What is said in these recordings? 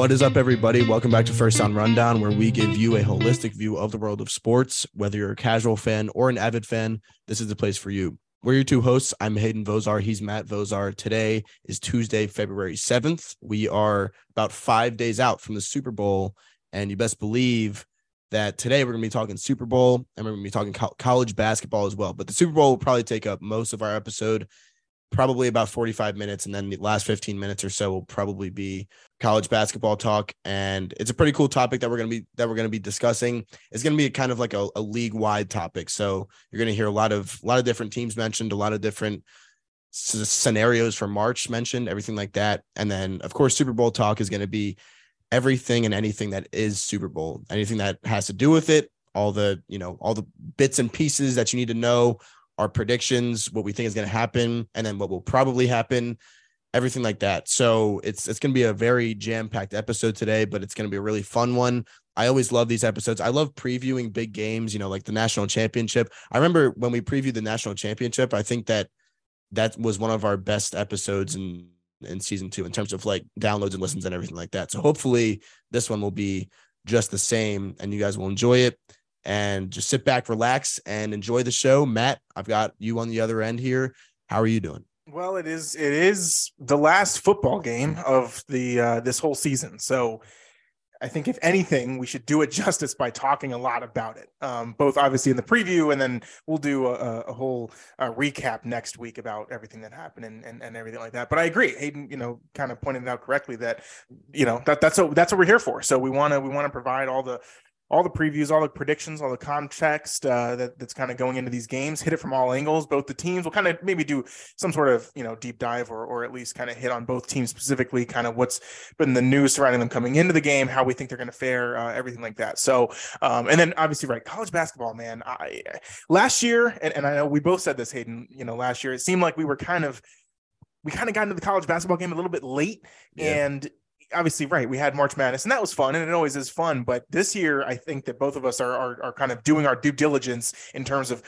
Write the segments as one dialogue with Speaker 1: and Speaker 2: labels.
Speaker 1: What is up, everybody? Welcome back to First Down Rundown, where we give you a holistic view of the world of sports. Whether you're a casual fan or an avid fan, this is the place for you. We're your two hosts. I'm Hayden Vozar. He's Matt Vozar. Today is Tuesday, February 7th. We are about five days out from the Super Bowl. And you best believe that today we're going to be talking Super Bowl and we're going to be talking co- college basketball as well. But the Super Bowl will probably take up most of our episode probably about 45 minutes and then the last 15 minutes or so will probably be college basketball talk. And it's a pretty cool topic that we're going to be that we're going to be discussing. It's going to be kind of like a, a league wide topic. So you're going to hear a lot of a lot of different teams mentioned a lot of different s- scenarios for march mentioned everything like that. And then of course super bowl talk is going to be everything and anything that is super bowl anything that has to do with it all the you know all the bits and pieces that you need to know our predictions, what we think is going to happen, and then what will probably happen, everything like that. So it's it's going to be a very jam packed episode today, but it's going to be a really fun one. I always love these episodes. I love previewing big games, you know, like the national championship. I remember when we previewed the national championship, I think that that was one of our best episodes in in season two in terms of like downloads and listens and everything like that. So hopefully this one will be just the same and you guys will enjoy it and just sit back, relax, and enjoy the show. Matt, I've got you on the other end here. How are you doing?
Speaker 2: Well, it is it is the last football game of the uh, this whole season, so I think if anything, we should do it justice by talking a lot about it. Um, both obviously in the preview, and then we'll do a, a whole uh, recap next week about everything that happened and, and, and everything like that. But I agree, Hayden. You know, kind of pointed out correctly that you know that that's what that's what we're here for. So we want to we want to provide all the all the previews, all the predictions, all the context uh, that, that's kind of going into these games. Hit it from all angles. Both the teams We'll kind of maybe do some sort of you know deep dive or or at least kind of hit on both teams specifically, kind of what's been the news surrounding them coming into the game, how we think they're going to fare, uh, everything like that. So, um, and then obviously, right, college basketball, man. I last year, and, and I know we both said this, Hayden. You know, last year it seemed like we were kind of we kind of got into the college basketball game a little bit late, yeah. and obviously right we had march madness and that was fun and it always is fun but this year i think that both of us are are, are kind of doing our due diligence in terms of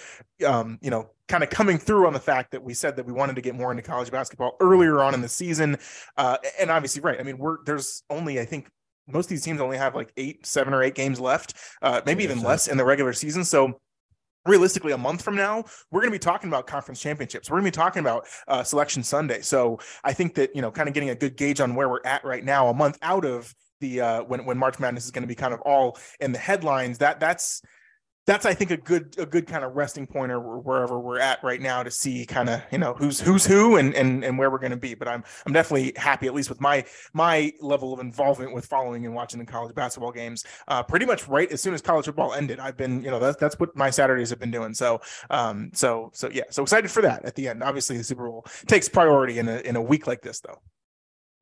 Speaker 2: um, you know kind of coming through on the fact that we said that we wanted to get more into college basketball earlier on in the season uh, and obviously right i mean we're there's only i think most of these teams only have like eight seven or eight games left uh, maybe even less in the regular season so realistically a month from now we're going to be talking about conference championships. We're going to be talking about uh, selection sunday. So i think that you know kind of getting a good gauge on where we're at right now a month out of the uh, when when march madness is going to be kind of all in the headlines that that's that's I think a good a good kind of resting point or wherever we're at right now to see kind of you know who's who's who and and and where we're going to be. But I'm I'm definitely happy at least with my my level of involvement with following and watching the college basketball games. Uh, pretty much right as soon as college football ended, I've been you know that's that's what my Saturdays have been doing. So um so so yeah so excited for that at the end. Obviously the Super Bowl takes priority in a in a week like this though.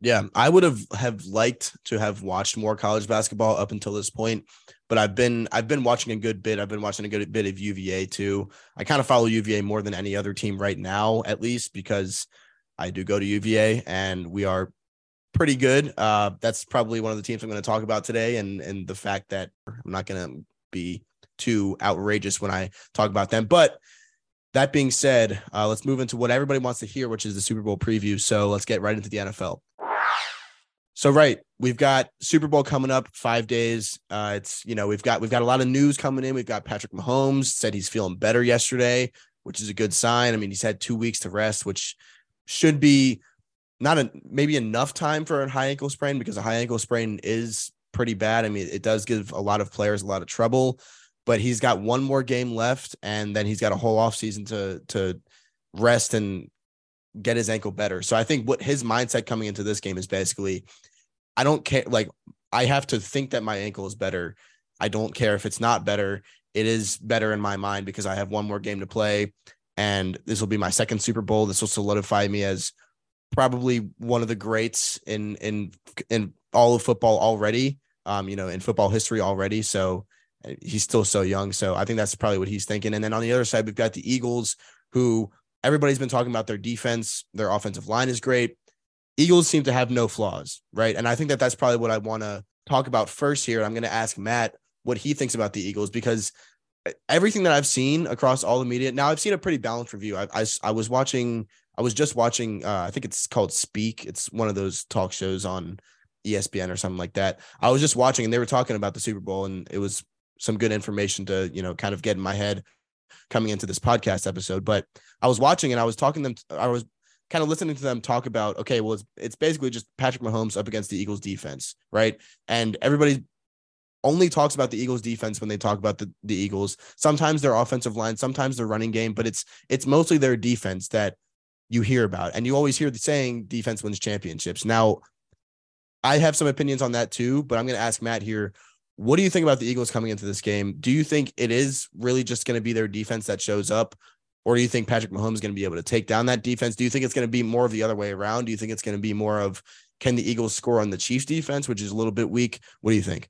Speaker 1: Yeah, I would have have liked to have watched more college basketball up until this point, but I've been I've been watching a good bit. I've been watching a good bit of UVA too. I kind of follow UVA more than any other team right now, at least because I do go to UVA and we are pretty good. Uh, that's probably one of the teams I'm going to talk about today, and and the fact that I'm not going to be too outrageous when I talk about them, but that being said, uh, let's move into what everybody wants to hear, which is the Super Bowl preview. So let's get right into the NFL. So right, we've got Super Bowl coming up five days. Uh, it's you know we've got we've got a lot of news coming in. We've got Patrick Mahomes said he's feeling better yesterday, which is a good sign. I mean, he's had two weeks to rest, which should be not a maybe enough time for a high ankle sprain because a high ankle sprain is pretty bad. I mean, it does give a lot of players a lot of trouble, but he's got one more game left, and then he's got a whole offseason to to rest and get his ankle better. So I think what his mindset coming into this game is basically I don't care. Like, I have to think that my ankle is better. I don't care if it's not better. It is better in my mind because I have one more game to play. And this will be my second Super Bowl. This will solidify me as probably one of the greats in in in all of football already. Um, you know, in football history already. So uh, he's still so young. So I think that's probably what he's thinking. And then on the other side, we've got the Eagles, who everybody's been talking about their defense. Their offensive line is great. Eagles seem to have no flaws, right? And I think that that's probably what I want to talk about first here. I'm going to ask Matt what he thinks about the Eagles because everything that I've seen across all the media now, I've seen a pretty balanced review. I I, I was watching, I was just watching. Uh, I think it's called Speak. It's one of those talk shows on ESPN or something like that. I was just watching and they were talking about the Super Bowl and it was some good information to, you know, kind of get in my head coming into this podcast episode. But I was watching and I was talking them, I was kind of listening to them talk about, okay, well, it's, it's basically just Patrick Mahomes up against the Eagles defense, right? And everybody only talks about the Eagles defense when they talk about the, the Eagles. Sometimes their offensive line, sometimes their running game, but it's it's mostly their defense that you hear about. And you always hear the saying defense wins championships. Now, I have some opinions on that too, but I'm going to ask Matt here. What do you think about the Eagles coming into this game? Do you think it is really just going to be their defense that shows up? Or do you think Patrick Mahomes is going to be able to take down that defense? Do you think it's going to be more of the other way around? Do you think it's going to be more of can the Eagles score on the Chiefs defense, which is a little bit weak? What do you think?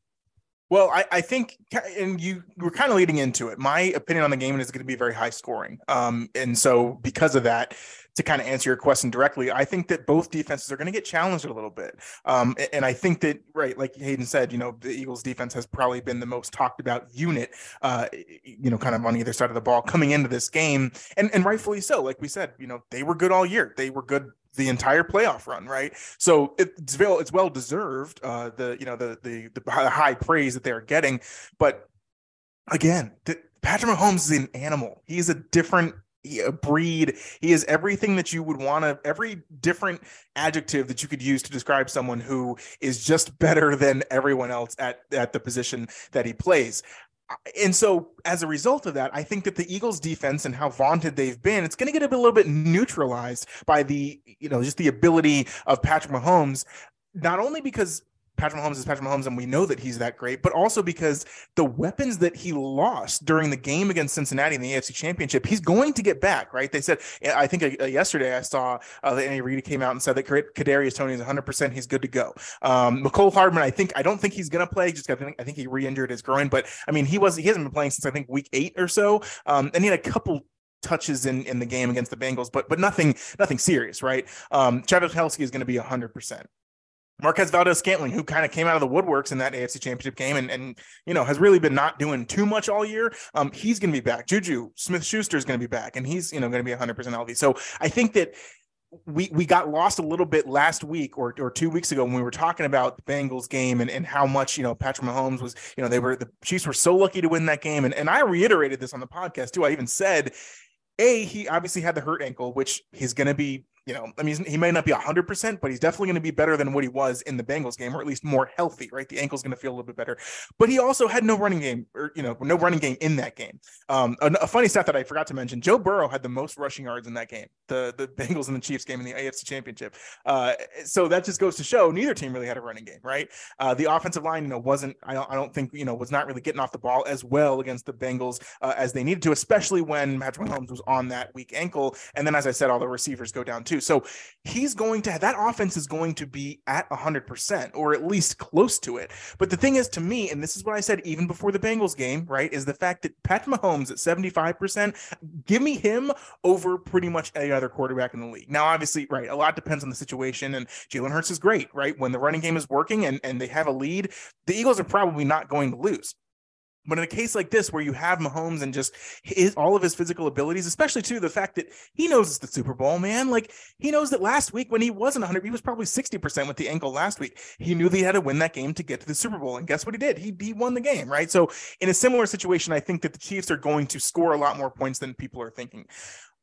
Speaker 2: Well, I, I, think, and you were kind of leading into it. My opinion on the game is going to be very high scoring. Um, and so, because of that, to kind of answer your question directly, I think that both defenses are going to get challenged a little bit. Um, and I think that, right, like Hayden said, you know, the Eagles defense has probably been the most talked about unit, uh, you know, kind of on either side of the ball coming into this game. And, and rightfully so. Like we said, you know, they were good all year. They were good the entire playoff run, right? So it's well it's well deserved. Uh, the you know the the the high praise that they're getting, but again, the, Patrick Mahomes is an animal. He's a different a breed. He is everything that you would want to, every different adjective that you could use to describe someone who is just better than everyone else at, at the position that he plays and so as a result of that, I think that the Eagles defense and how vaunted they've been, it's going to get a, little bit neutralized by the, you know, just the ability of Patrick Mahomes, not only because Patrick Mahomes is Patrick Mahomes, and we know that he's that great, but also because the weapons that he lost during the game against Cincinnati in the AFC Championship, he's going to get back, right? They said, I think uh, yesterday I saw uh, that Andy Reid came out and said that Kadarius Toney is 100, percent he's good to go. Um, Mecole Hardman, I think I don't think he's going to play. Just I think I think he re-injured his groin, but I mean he was he hasn't been playing since I think week eight or so, um, and he had a couple touches in in the game against the Bengals, but but nothing nothing serious, right? Um, Travis Kelce is going to be 100 percent. Marquez Valdes Scantling, who kind of came out of the woodworks in that AFC Championship game, and and you know has really been not doing too much all year. Um, he's going to be back. Juju Smith Schuster is going to be back, and he's you know going to be 100 percent healthy. So I think that we we got lost a little bit last week or, or two weeks ago when we were talking about the Bengals game and, and how much you know Patrick Mahomes was you know they were the Chiefs were so lucky to win that game and and I reiterated this on the podcast too I even said a he obviously had the hurt ankle which he's going to be you know, I mean, he may not be 100%, but he's definitely going to be better than what he was in the Bengals game, or at least more healthy, right? The ankle's going to feel a little bit better. But he also had no running game, or, you know, no running game in that game. Um, a, a, funny stat that I forgot to mention Joe Burrow had the most rushing yards in that game, the, the Bengals and the Chiefs game in the AFC Championship. Uh, so that just goes to show neither team really had a running game, right? Uh, the offensive line, you know, wasn't, I don't, I don't think, you know, was not really getting off the ball as well against the Bengals uh, as they needed to, especially when Patrick Mahomes was on that weak ankle. And then, as I said, all the receivers go down too. So he's going to have, that offense is going to be at 100% or at least close to it. But the thing is to me, and this is what I said even before the Bengals game, right, is the fact that Pat Mahomes at 75%, give me him over pretty much any other quarterback in the league. Now, obviously, right, a lot depends on the situation, and Jalen Hurts is great, right? When the running game is working and, and they have a lead, the Eagles are probably not going to lose. But in a case like this, where you have Mahomes and just his, all of his physical abilities, especially too the fact that he knows it's the Super Bowl, man. Like he knows that last week when he wasn't 100, he was probably 60% with the ankle last week. He knew that he had to win that game to get to the Super Bowl. And guess what he did? He, he won the game, right? So in a similar situation, I think that the Chiefs are going to score a lot more points than people are thinking.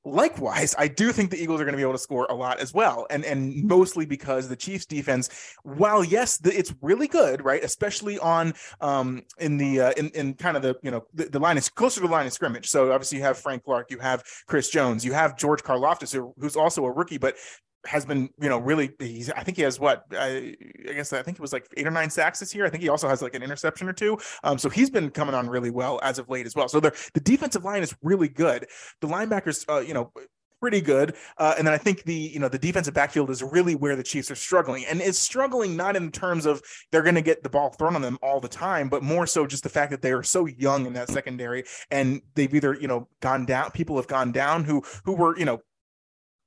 Speaker 2: Likewise, I do think the Eagles are going to be able to score a lot as well, and and mostly because the Chiefs' defense, while yes, the, it's really good, right? Especially on um in the uh, in in kind of the you know the, the, line is closer to the line of scrimmage. So obviously you have Frank Clark, you have Chris Jones, you have George Karlaftis, who, who's also a rookie, but has been, you know, really. He's. I think he has what I, I, guess I think it was like eight or nine sacks this year. I think he also has like an interception or two. Um, so he's been coming on really well as of late as well. So the the defensive line is really good. The linebackers, uh, you know, pretty good. Uh, and then I think the you know the defensive backfield is really where the Chiefs are struggling, and is struggling not in terms of they're going to get the ball thrown on them all the time, but more so just the fact that they are so young in that secondary, and they've either you know gone down. People have gone down who who were you know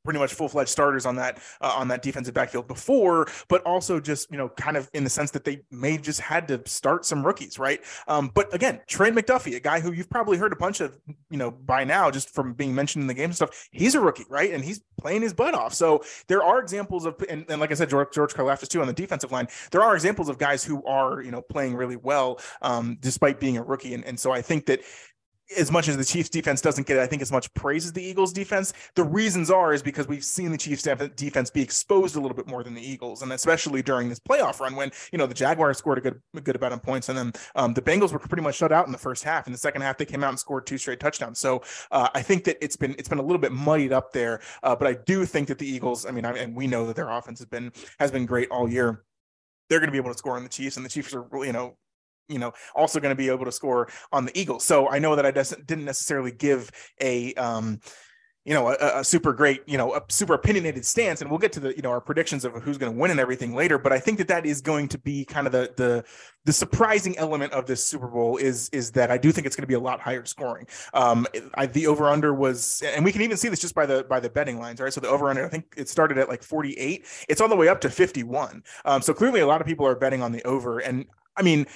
Speaker 2: pretty much full-fledged starters on that uh, on that defensive backfield before but also just you know kind of in the sense that they may just had to start some rookies right? Um, but again Trey McDuffie a guy who you've probably heard a bunch of you know by now just from being mentioned in the game and stuff he's a rookie right? And he's playing his butt off. So there are examples of and, and like I said George, George Karlaftis too on the defensive line. There are examples of guys who are you know playing really well um, despite being a rookie. And, and so I think that as much as the Chiefs defense doesn't get, I think, as much praise as the Eagles defense, the reasons are is because we've seen the Chiefs defense be exposed a little bit more than the Eagles, and especially during this playoff run when you know the Jaguars scored a good a good amount of points, and then um, the Bengals were pretty much shut out in the first half. In the second half, they came out and scored two straight touchdowns. So uh, I think that it's been it's been a little bit muddied up there, uh, but I do think that the Eagles, I mean, I, and we know that their offense has been has been great all year they're going to be able to score on the Chiefs, and the Chiefs are, you know, you know also going to be able to score on the Eagles. So I know that I didn't necessarily give a um, you know, a, a, super great, you know, a super opinionated stance, and we'll get to the, you know, our predictions of who's going to win and everything later. But I think that that is going to be kind of the the the surprising element of this Super Bowl is is that I do think it's going to be a lot higher scoring. Um, I, the over under was, and we can even see this just by the by the betting lines, right? So the over under, I think it started at like 48. It's on the way up to 51. Um, so clearly, a lot of people are betting on the over, and I mean,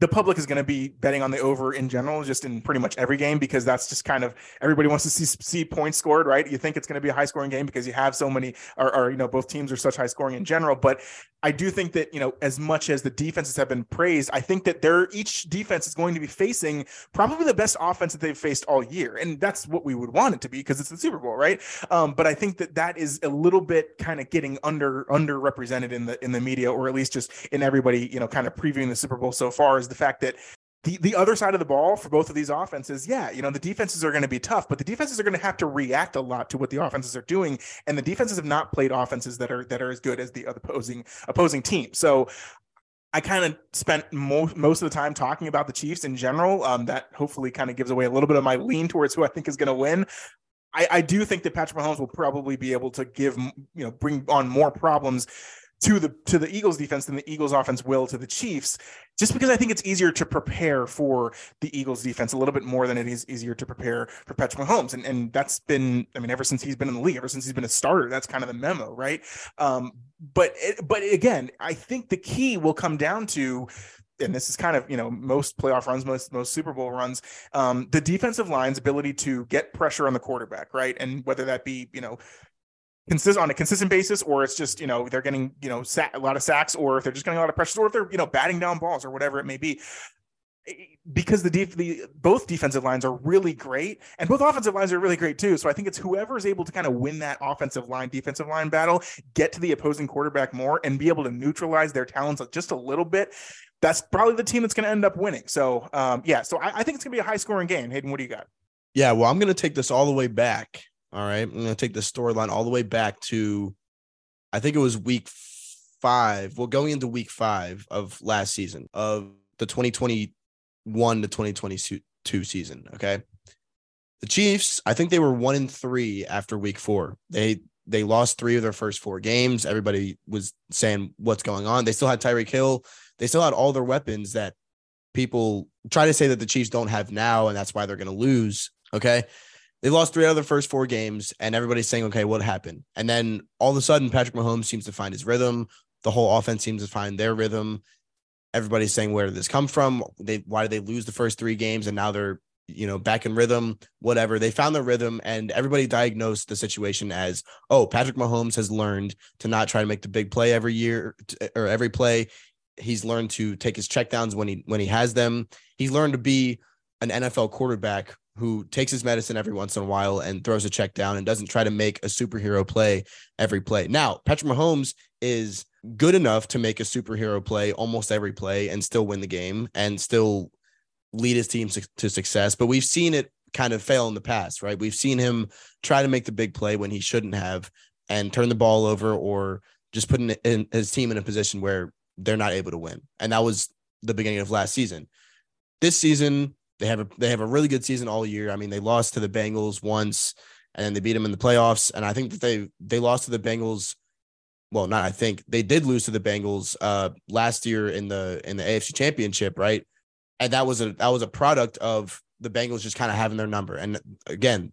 Speaker 2: the public is going to be betting on the over in general, just in pretty much every game, because that's just kind of everybody wants to see see points scored, right? You think it's going to be a high scoring game because you have so many, or, or, you know, both teams are such high scoring in general. But I do think that you know, as much as the defenses have been praised, I think that they're each defense is going to be facing probably the best offense that they've faced all year, and that's what we would want it to be because it's the Super Bowl, right? Um, but I think that that is a little bit kind of getting under underrepresented in the in the media, or at least just in everybody, you know, kind of previewing the Super Bowl so far is the fact that the, the other side of the ball for both of these offenses, yeah, you know, the defenses are going to be tough, but the defenses are going to have to react a lot to what the offenses are doing. And the defenses have not played offenses that are that are as good as the opposing opposing team. So I kind of spent most most of the time talking about the Chiefs in general. Um, that hopefully kind of gives away a little bit of my lean towards who I think is going to win. I, I do think that Patrick Mahomes will probably be able to give you know bring on more problems to the to the Eagles defense than the Eagles offense will to the Chiefs just because I think it's easier to prepare for the Eagles defense a little bit more than it is easier to prepare for Patrick Mahomes. And, and that's been, I mean, ever since he's been in the league, ever since he's been a starter, that's kind of the memo, right? Um, but, it, but again, I think the key will come down to, and this is kind of you know most playoff runs most most super bowl runs um, the defensive line's ability to get pressure on the quarterback right and whether that be you know consist on a consistent basis, or it's just you know they're getting you know a lot of sacks, or if they're just getting a lot of pressure, or if they're you know batting down balls or whatever it may be. Because the, def- the both defensive lines are really great, and both offensive lines are really great too. So I think it's whoever is able to kind of win that offensive line defensive line battle, get to the opposing quarterback more, and be able to neutralize their talents just a little bit. That's probably the team that's going to end up winning. So um, yeah, so I, I think it's going to be a high scoring game. Hayden, what do you got?
Speaker 1: Yeah, well, I'm going to take this all the way back all right. I'm going to take the storyline all the way back to, I think it was week five. Well, going into week five of last season of the 2021 to 2022 season. Okay. The Chiefs, I think they were one in three after week four. They, they lost three of their first four games. Everybody was saying what's going on. They still had Tyreek Hill. They still had all their weapons that people try to say that the Chiefs don't have now, and that's why they're going to lose. Okay. They lost three out of the first four games, and everybody's saying, okay, what happened? And then all of a sudden, Patrick Mahomes seems to find his rhythm. The whole offense seems to find their rhythm. Everybody's saying, where did this come from? They why did they lose the first three games and now they're you know back in rhythm? Whatever. They found their rhythm, and everybody diagnosed the situation as, oh, Patrick Mahomes has learned to not try to make the big play every year or every play. He's learned to take his checkdowns when he when he has them. He's learned to be an NFL quarterback who takes his medicine every once in a while and throws a check down and doesn't try to make a superhero play every play. Now, Patrick Mahomes is good enough to make a superhero play almost every play and still win the game and still lead his team to success. But we've seen it kind of fail in the past, right? We've seen him try to make the big play when he shouldn't have and turn the ball over or just put in his team in a position where they're not able to win. And that was the beginning of last season. This season, they have a they have a really good season all year. I mean, they lost to the Bengals once, and then they beat them in the playoffs. And I think that they they lost to the Bengals. Well, not I think they did lose to the Bengals uh, last year in the in the AFC Championship, right? And that was a that was a product of the Bengals just kind of having their number. And again,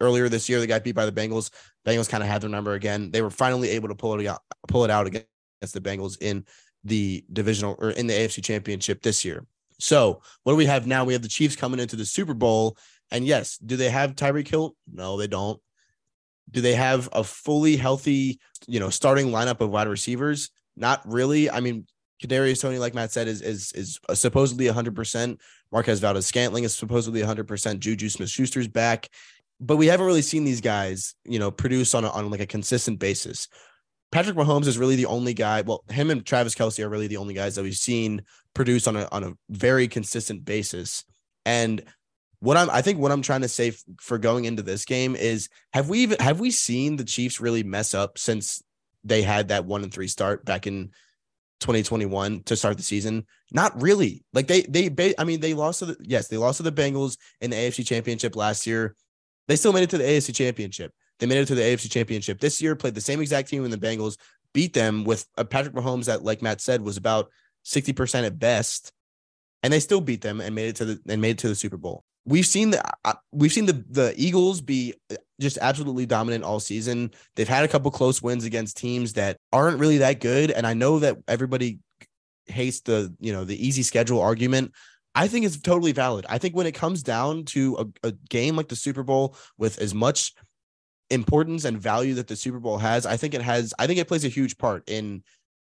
Speaker 1: earlier this year. They got beat by the Bengals. Bengals kind of had their number again. They were finally able to pull it out, pull it out against the Bengals in the divisional or in the AFC Championship this year. So what do we have now? We have the Chiefs coming into the Super Bowl, and yes, do they have Tyreek Hill? No, they don't. Do they have a fully healthy, you know, starting lineup of wide receivers? Not really. I mean, Kadarius Toney, like Matt said, is is is supposedly 100. percent Marquez Valdes Scantling is supposedly 100. percent Juju Smith Schuster's back, but we haven't really seen these guys, you know, produce on a, on like a consistent basis. Patrick Mahomes is really the only guy. Well, him and Travis Kelce are really the only guys that we've seen produce on a on a very consistent basis. And what I'm I think what I'm trying to say f- for going into this game is have we even have we seen the Chiefs really mess up since they had that one and three start back in 2021 to start the season? Not really. Like they they I mean they lost to the yes, they lost to the Bengals in the AFC Championship last year. They still made it to the AFC Championship. They made it to the AFC Championship this year, played the same exact team in the Bengals, beat them with a Patrick Mahomes that like Matt said was about 60% at best. And they still beat them and made it to the and made it to the Super Bowl we've seen the uh, we've seen the the Eagles be just absolutely dominant all season. They've had a couple close wins against teams that aren't really that good, and I know that everybody hates the you know the easy schedule argument. I think it's totally valid. I think when it comes down to a, a game like the Super Bowl with as much importance and value that the Super Bowl has, I think it has. I think it plays a huge part in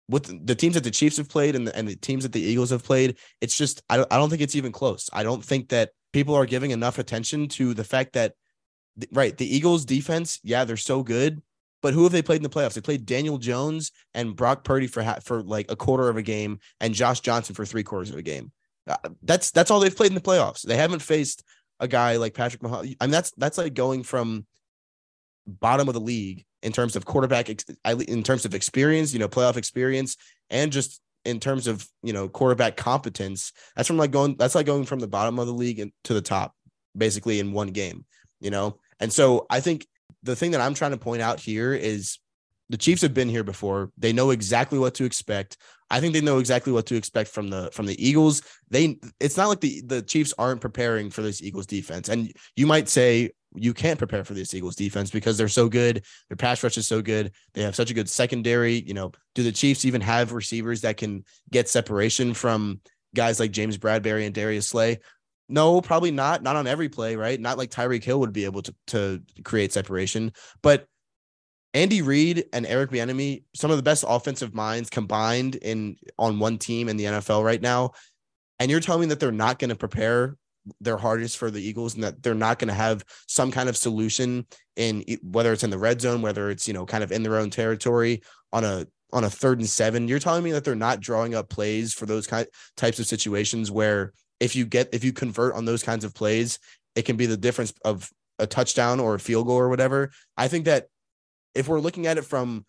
Speaker 1: with the teams that the Chiefs have played and the, and the teams that the Eagles have played, it's just I don't I don't think it's even close. I don't think that people are giving enough attention to the fact that right the Eagles defense, yeah, they're so good, but who have they played in the playoffs? They played Daniel Jones and Brock Purdy for for like a quarter of a game, and Josh Johnson for three quarters of a game. Uh, that's that's all they've played in the playoffs. They haven't faced a guy like Patrick Mahomes. I mean, that's that's like going from bottom of the league in terms of quarterback, in terms of experience, you know, playoff experience, and just in terms of you know quarterback competence. That's from like going. That's like going from the bottom of the league to the top, basically in one game. You know, and so I think the thing that I'm trying to point out here is the Chiefs have been here before. They know exactly what to expect. I think they know exactly what to expect from the from the Eagles. They it's not like the the Chiefs aren't preparing for this Eagles defense. And you might say, you can't prepare for this Eagles defense because they're so good. Their pass rush is so good. They have such a good secondary. You know, do the Chiefs even have receivers that can get separation from guys like James Bradberry and Darius Slay? No, probably not. Not on every play, right? Not like Tyreek Hill would be able to, to create separation. But Andy Reid and Eric Bieniemy, some of the best offensive minds combined in on one team in the NFL right now. And you're telling me that they're not going to prepare their hardest for the Eagles and that they're not going to have some kind of solution in whether it's in the red zone, whether it's, you know, kind of in their own territory on a on a third and seven. You're telling me that they're not drawing up plays for those kind types of situations where if you get if you convert on those kinds of plays, it can be the difference of a touchdown or a field goal or whatever. I think that if we're looking at it from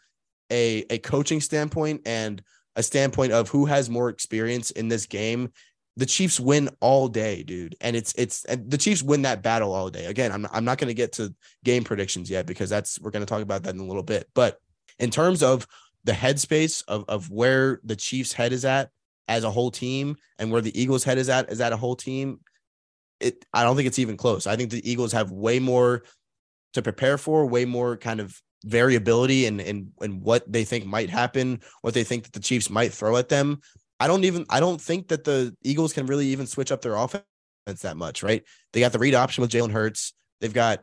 Speaker 1: a a coaching standpoint and a standpoint of who has more experience in this game the Chiefs win all day, dude. And it's it's and the Chiefs win that battle all day. Again, I'm I'm not going to get to game predictions yet because that's we're going to talk about that in a little bit. But in terms of the headspace of of where the Chiefs head is at as a whole team and where the Eagles head is at is at a whole team, it I don't think it's even close. I think the Eagles have way more to prepare for, way more kind of variability and and and what they think might happen, what they think that the Chiefs might throw at them. I don't even I don't think that the Eagles can really even switch up their offense that much, right? They got the read option with Jalen Hurts. They've got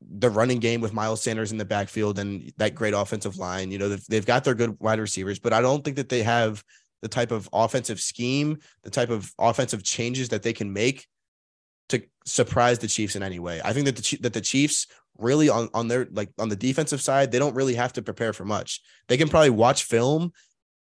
Speaker 1: the running game with Miles Sanders in the backfield and that great offensive line. You know, they've, they've got their good wide receivers, but I don't think that they have the type of offensive scheme, the type of offensive changes that they can make to surprise the Chiefs in any way. I think that the that the Chiefs really on on their like on the defensive side, they don't really have to prepare for much. They can probably watch film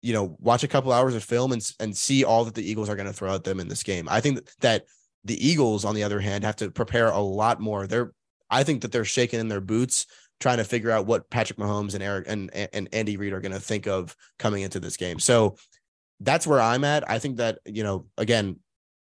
Speaker 1: you know, watch a couple hours of film and and see all that the Eagles are going to throw at them in this game. I think that the Eagles, on the other hand, have to prepare a lot more. They're, I think that they're shaking in their boots, trying to figure out what Patrick Mahomes and Eric and and Andy Reid are going to think of coming into this game. So that's where I'm at. I think that you know, again,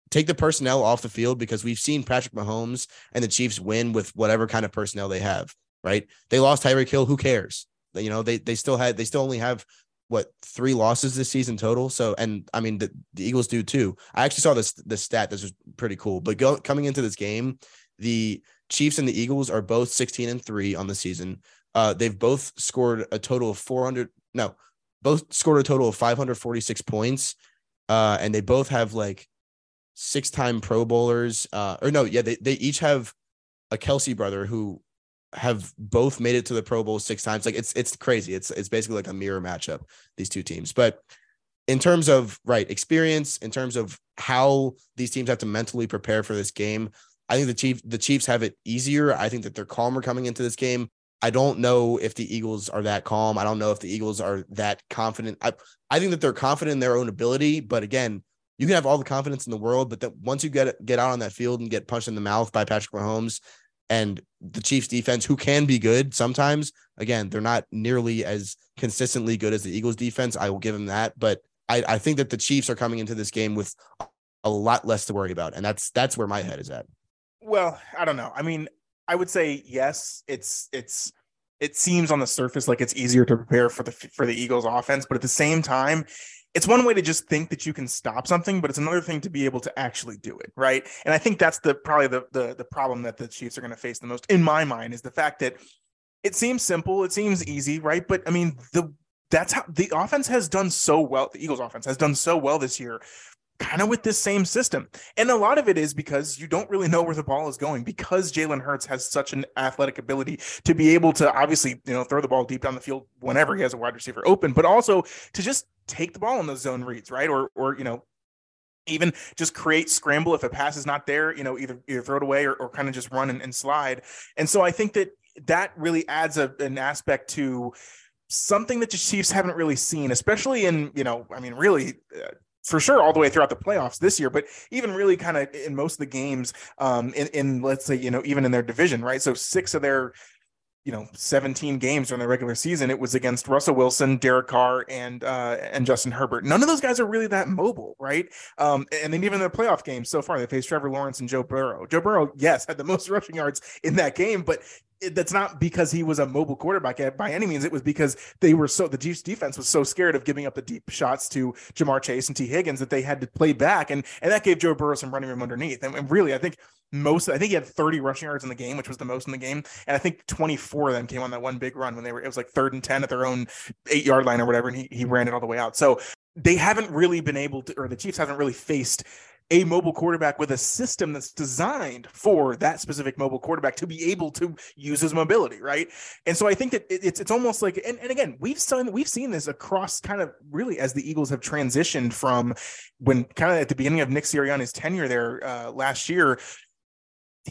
Speaker 1: take the personnel off the field because we've seen Patrick Mahomes and the Chiefs win with whatever kind of personnel they have. Right? They lost Tyreek Hill. Who cares? You know, they they still had they still only have what three losses this season total. So, and I mean the, the Eagles do too. I actually saw this the stat. This was pretty cool. But go, coming into this game, the Chiefs and the Eagles are both 16 and 3 on the season. Uh, they've both scored a total of 400 no, both scored a total of 546 points. Uh, and they both have like six-time Pro Bowlers. Uh, or no, yeah, they, they each have a Kelce brother who have both made it to the Pro Bowl six times. Like it's it's crazy. It's it's basically like a mirror matchup, these two teams. But in terms of right experience, in terms of how these teams have to mentally prepare for this game, I think the Chief the Chiefs have it easier. I think that they're calmer coming into this game. I don't know if the Eagles are that calm. I don't know if the Eagles are that confident. I I think that they're confident in their own ability, but again, you can have all the confidence in the world, but that once you get get out on that field and get punched in the mouth by Patrick Mahomes and the Chiefs defense, who can be good sometimes, again, they're not nearly as consistently good as the Eagles defense. I will give them that, but I, I think that the Chiefs are coming into this game with a lot less to worry about, and that's that's where my head is at.
Speaker 2: Well, I don't know. I mean, I would say yes. It's it's it seems on the surface like it's easier to prepare for the for the Eagles offense, but at the same time, it's one way to just think that you can stop something, but it's another thing to be able to actually do it, right? And I think that's the probably the the, the problem that the Chiefs are going to face the most in my mind is the fact that it seems simple, it seems easy, right? But I mean, the that's how the offense has done so well. The Eagles offense has done so well this year kind of with this same system. And a lot of it is because you don't really know where the ball is going because Jalen Hurts has such an athletic ability to be able to obviously, you know, throw the ball deep down the field whenever he has a wide receiver open, but also to just take the ball in those zone reads, right? Or or you know, even just create scramble if a pass is not there, you know, either either throw it away or, or kind of just run and, and slide. And so I think that that really adds a, an aspect to something that the Chiefs haven't really seen, especially in, you know, I mean, really uh, for sure all the way throughout the playoffs this year, but even really kind of in most of the games um, in, in let's say, you know, even in their division, right? So six of their you know 17 games during the regular season it was against Russell Wilson, Derek Carr and uh and Justin Herbert. None of those guys are really that mobile, right? Um and then even their playoff games so far they faced Trevor Lawrence and Joe Burrow. Joe Burrow yes had the most rushing yards in that game, but it, that's not because he was a mobile quarterback by any means. It was because they were so the Chiefs defense was so scared of giving up the deep shots to Ja'Marr Chase and Tee Higgins that they had to play back, and and that gave Joe Burrow some running room underneath. And, and really, I think most I think he had 30 rushing yards in the game, which was the most in the game, and I think 24 of them came on that one big run when they were it was like third and 10 at their own eight yard line or whatever, and he he ran it all the way out. So they haven't really been able to, or the Chiefs haven't really faced a mobile quarterback with a system that's designed for that specific mobile quarterback to be able to use his mobility, right? And so I think that it's it's almost like, and, and again, we've seen we've seen this across kind of really as the Eagles have transitioned from when kind of at the beginning of Nick Sirianni's tenure there uh, last year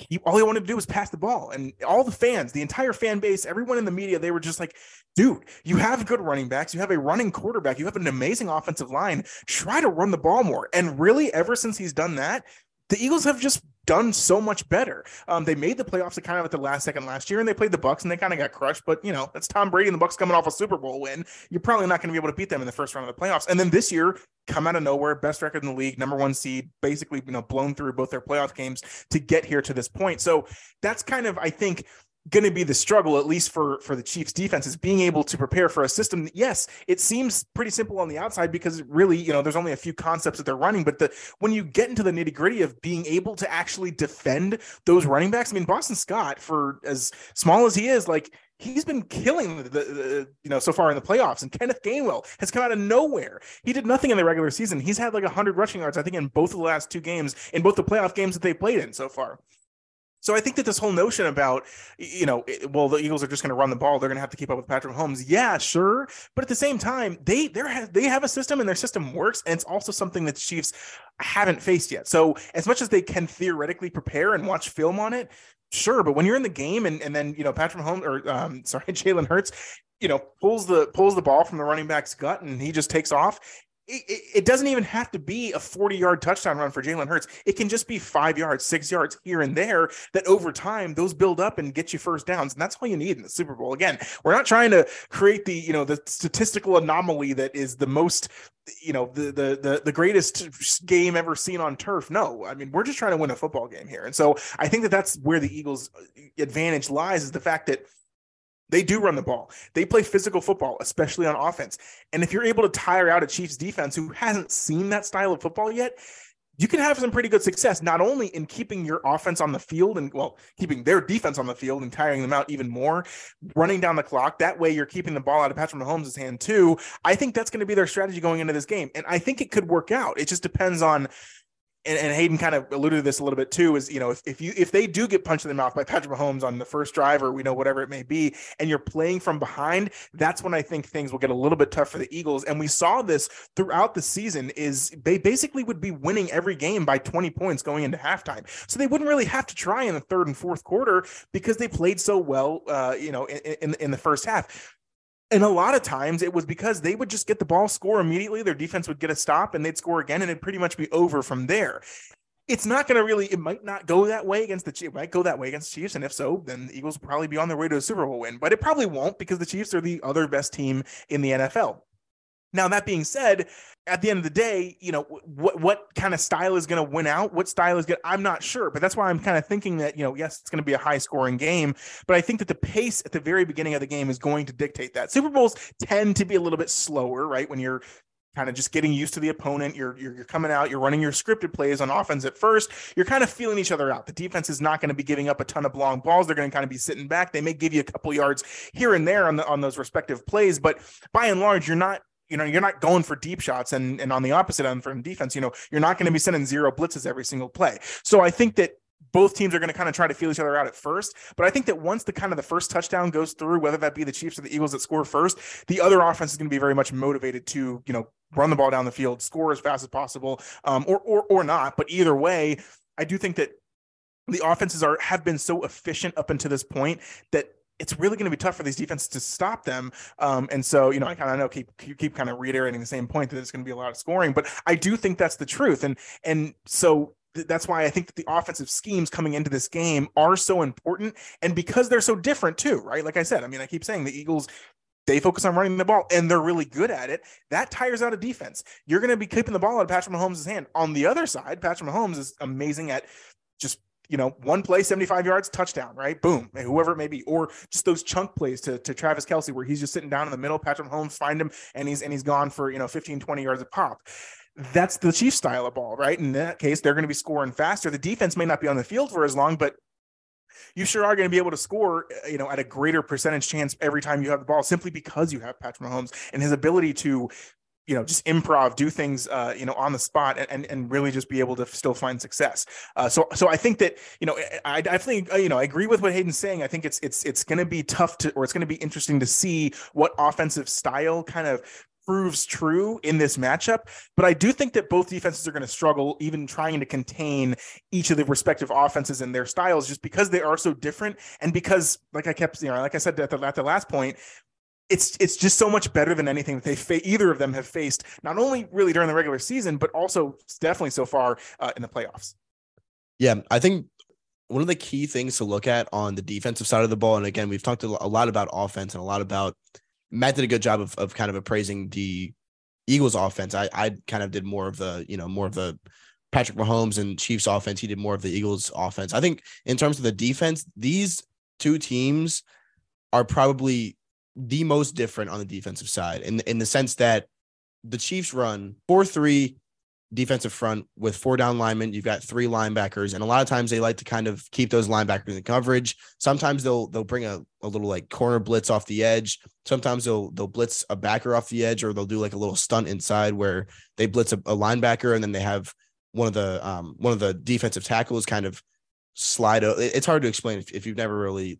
Speaker 2: he all he wanted to do was pass the ball. And all the fans, the entire fan base, everyone in the media, they were just like, dude, you have good running backs, you have a running quarterback, you have an amazing offensive line. Try to run the ball more. And really, ever since he's done that, the Eagles have just done so much better. Um, they made the playoffs kind of at the last second last year, and they played the Bucs, and they kind of got crushed. But you know, that's Tom Brady and the Bucs coming off a Super Bowl win. You're probably not going to be able to beat them in the first round of the playoffs. And then this year, come out of nowhere, best record in the league, number one seed, basically you know blown through both their playoff games to get here to this point. So that's kind of I think going to be the struggle at least for for the Chiefs defense is being able to prepare for a system that, yes it seems pretty simple on the outside because really you know there's only a few concepts that they're running but the when you get into the nitty gritty of being able to actually defend those running backs I mean Boston Scott for as small as he is like he's been killing the, the, you know so far in the playoffs and kenneth gainwell has come out of nowhere. He did nothing in the regular season. He's had like 100 rushing yards i think in both of the last two games in both the playoff games that they played in so far so I think that this whole notion about, you know, well, the Eagles are just going to run the ball. They're going to have to keep up with Patrick Mahomes. Yeah, sure. But at the same time, they they they have a system and their system works, and it's also something that the Chiefs haven't faced yet. So as much as they can theoretically prepare and watch film on it, sure. But when you're in the game and and then you know Patrick Mahomes or um, sorry Jalen Hurts, you know pulls the pulls the ball from the running back's gut and he just takes off it, it, doesn't even have to be a 40 yard touchdown run for Jalen Hurts. It can just be five yards, six yards here and there that over time those build up and get you first downs. And that's all you need in the Super Bowl. Again, we're not trying to create the, you know, the statistical anomaly that is the most, you know, the, the, the, the greatest game ever seen on turf. No, I mean, we're just trying to win a football game here. And so I think that that's where the Eagles advantage lies is the fact that they do run the ball. They play physical football, especially on offense. And if you're able to tire out a Chiefs defense who hasn't seen that style of football yet, you can have some pretty good success not only in keeping your offense on the field and well keeping their defense on the field and tiring them out even more running down the clock that way you're keeping the ball out of Patrick Mahomes' hand too I think that's going to be their strategy going into this game and I think it could work out it just depends on and, and Hayden kind of alluded to this a little bit too, is you know, if, if you if they do get punched in the mouth by Patrick Mahomes on the first drive or we know whatever it may be, and you're playing from behind, that's when I think things will get a little bit tough for the Eagles. And we saw this throughout the season, is they basically would be winning every game by 20 points going into halftime. So they wouldn't really have to try in the third and fourth quarter because they played so well, uh, you know, in, in, in the first half. And a lot of times it was because they would just get the ball, score immediately. Their defense would get a stop and they'd score again, and it'd pretty much be over from there. It's not going to really, it might not go that way against the Chiefs. It might go that way against the Chiefs. And if so, then the Eagles will probably be on their way to a Super Bowl win, but it probably won't because the Chiefs are the other best team in the NFL. Now, that being said, at the end of the day, you know, what what kind of style is going to win out? What style is good? I'm not sure, but that's why I'm kind of thinking that, you know, yes, it's going to be a high scoring game, but I think that the pace at the very beginning of the game is going to dictate that. Super Bowls tend to be a little bit slower, right? When you're kind of just getting used to the opponent. You're, you're, you're coming out. You're running your scripted plays on offense at first. You're kind of feeling each other out. The defense is not going to be giving up a ton of long balls. They're going to kind of be sitting back. They may give you a couple yards here and there on the on those respective plays, but by and large, you're not you know, you're not going for deep shots. And, and on the opposite end from defense, you know, you're not going to be sending zero blitzes every single play. So I think that both teams are going to kind of try to feel each other out at first. But I think that once the kind of the first touchdown goes through, whether that be the Chiefs or the Eagles that score first, the other offense is going to be very much motivated to, you know, run the ball down the field, score as fast as possible, um, or, or, or not. But either way, I do think that the offenses are have been so efficient up until this point that it's really going to be tough for these defenses to stop them. Um, and so, you know, I kind of know keep keep, keep kind of reiterating the same point that it's going to be a lot of scoring, but I do think that's the truth. And and so th- that's why I think that the offensive schemes coming into this game are so important, and because they're so different too, right? Like I said, I mean, I keep saying the Eagles they focus on running the ball and they're really good at it. That tires out a defense. You're going to be keeping the ball out of Patrick Mahomes' hand. On the other side, Patrick Mahomes is amazing at just you know, one play, 75 yards, touchdown, right? Boom, whoever it may be, or just those chunk plays to, to Travis Kelce, where he's just sitting down in the middle, Patrick Mahomes find him and he's and he's gone for you know 15, 20 yards of pop. That's the Chiefs style of ball, right? In that case, they're going to be scoring faster. The defense may not be on the field for as long, but you sure are going to be able to score, uh, you know, at a greater percentage chance every time you have the ball simply because you have Patrick Mahomes and his ability to you know just improv do things uh, you know on the spot and, and really just be able to still find success uh, so so i think that you know i definitely uh, you know i agree with what hayden's saying i think it's it's it's going to be tough to or it's going to be interesting to see what offensive style kind of proves true in this matchup. But I do think that both defenses are going to struggle, even trying to contain each of the respective offenses and their styles, just because they are so different. And because, like I kept, you know, like I said at the, at the last point, it's it's just so much better than anything that they fa- either of them have faced, not only really during the regular season, but also definitely so far uh, in the playoffs.
Speaker 1: Yeah, I think one of the key things to look at on the defensive side of the ball, and again, we've talked a lot about offense and a lot about Matt did a good job of of kind of appraising the Eagles offense. I I kind of did more of the you know more of the Patrick Mahomes and Chiefs offense. He did more of the Eagles offense. I think in terms of the defense, these two teams are probably the most different on the defensive side in in the sense that the Chiefs run 4-3 defensive front with four down linemen. You've got three linebackers, and a lot of times they like to kind of keep those linebackers in coverage. Sometimes they'll they'll bring a, a little like corner blitz off the edge. Sometimes they'll they'll blitz a backer off the edge, or they'll do like a little stunt inside where they blitz a, a linebacker, and then they have one of the um one of the defensive tackles kind of slide. It's hard to explain if, if you've never really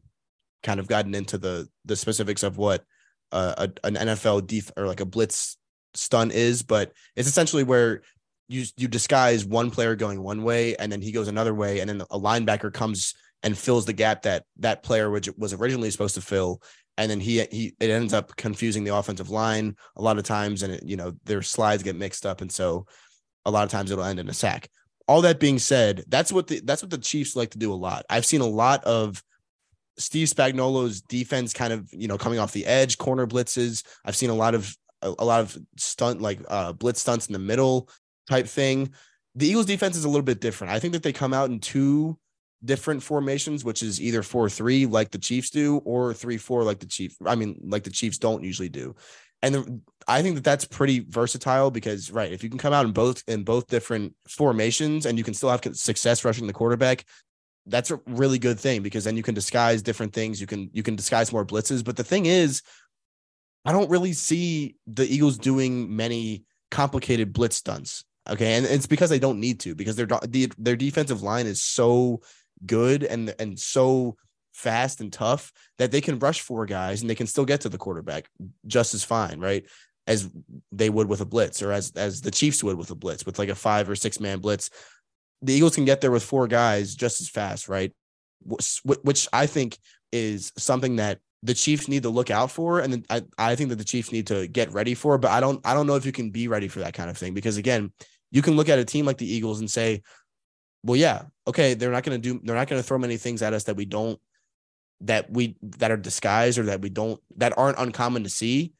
Speaker 1: kind of gotten into the the specifics of what uh, a, an NFL def or like a blitz stunt is, but it's essentially where you you disguise one player going one way and then he goes another way, and then a linebacker comes and fills the gap that that player which was originally supposed to fill, and then he he it ends up confusing the offensive line a lot of times, and it, you know their slides get mixed up, and so a lot of times it'll end in a sack. All that being said, that's what the that's what the Chiefs like to do a lot. I've seen a lot of Steve Spagnuolo's defense kind of, you know, coming off the edge, corner blitzes. I've seen a lot of a, a lot of stunt like uh blitz stunts in the middle type thing. The Eagles defense is a little bit different. I think that they come out in two different formations, which is either 4-3 like the Chiefs do or 3-4 like the Chiefs. I mean, like the Chiefs don't usually do. and the, I think that that's pretty versatile because right, if you can come out in both in both different formations and you can still have success rushing the quarterback, that's a really good thing because then you can disguise different things. You can you can disguise more blitzes. But the thing is, I don't really see the Eagles doing many complicated blitz stunts. Okay, and it's because they don't need to because their their defensive line is so good and and so fast and tough that they can rush four guys and they can still get to the quarterback just as fine, right? As they would with a blitz or as as the Chiefs would with a blitz with like a five or six man blitz. The Eagles can get there with four guys just as fast, right? Which I think is something that the Chiefs need to look out for, and I I think that the Chiefs need to get ready for. But I don't I don't know if you can be ready for that kind of thing because again, you can look at a team like the Eagles and say, well, yeah, okay, they're not going to do they're not going to throw many things at us that we don't that we that are disguised or that we don't that aren't uncommon to see,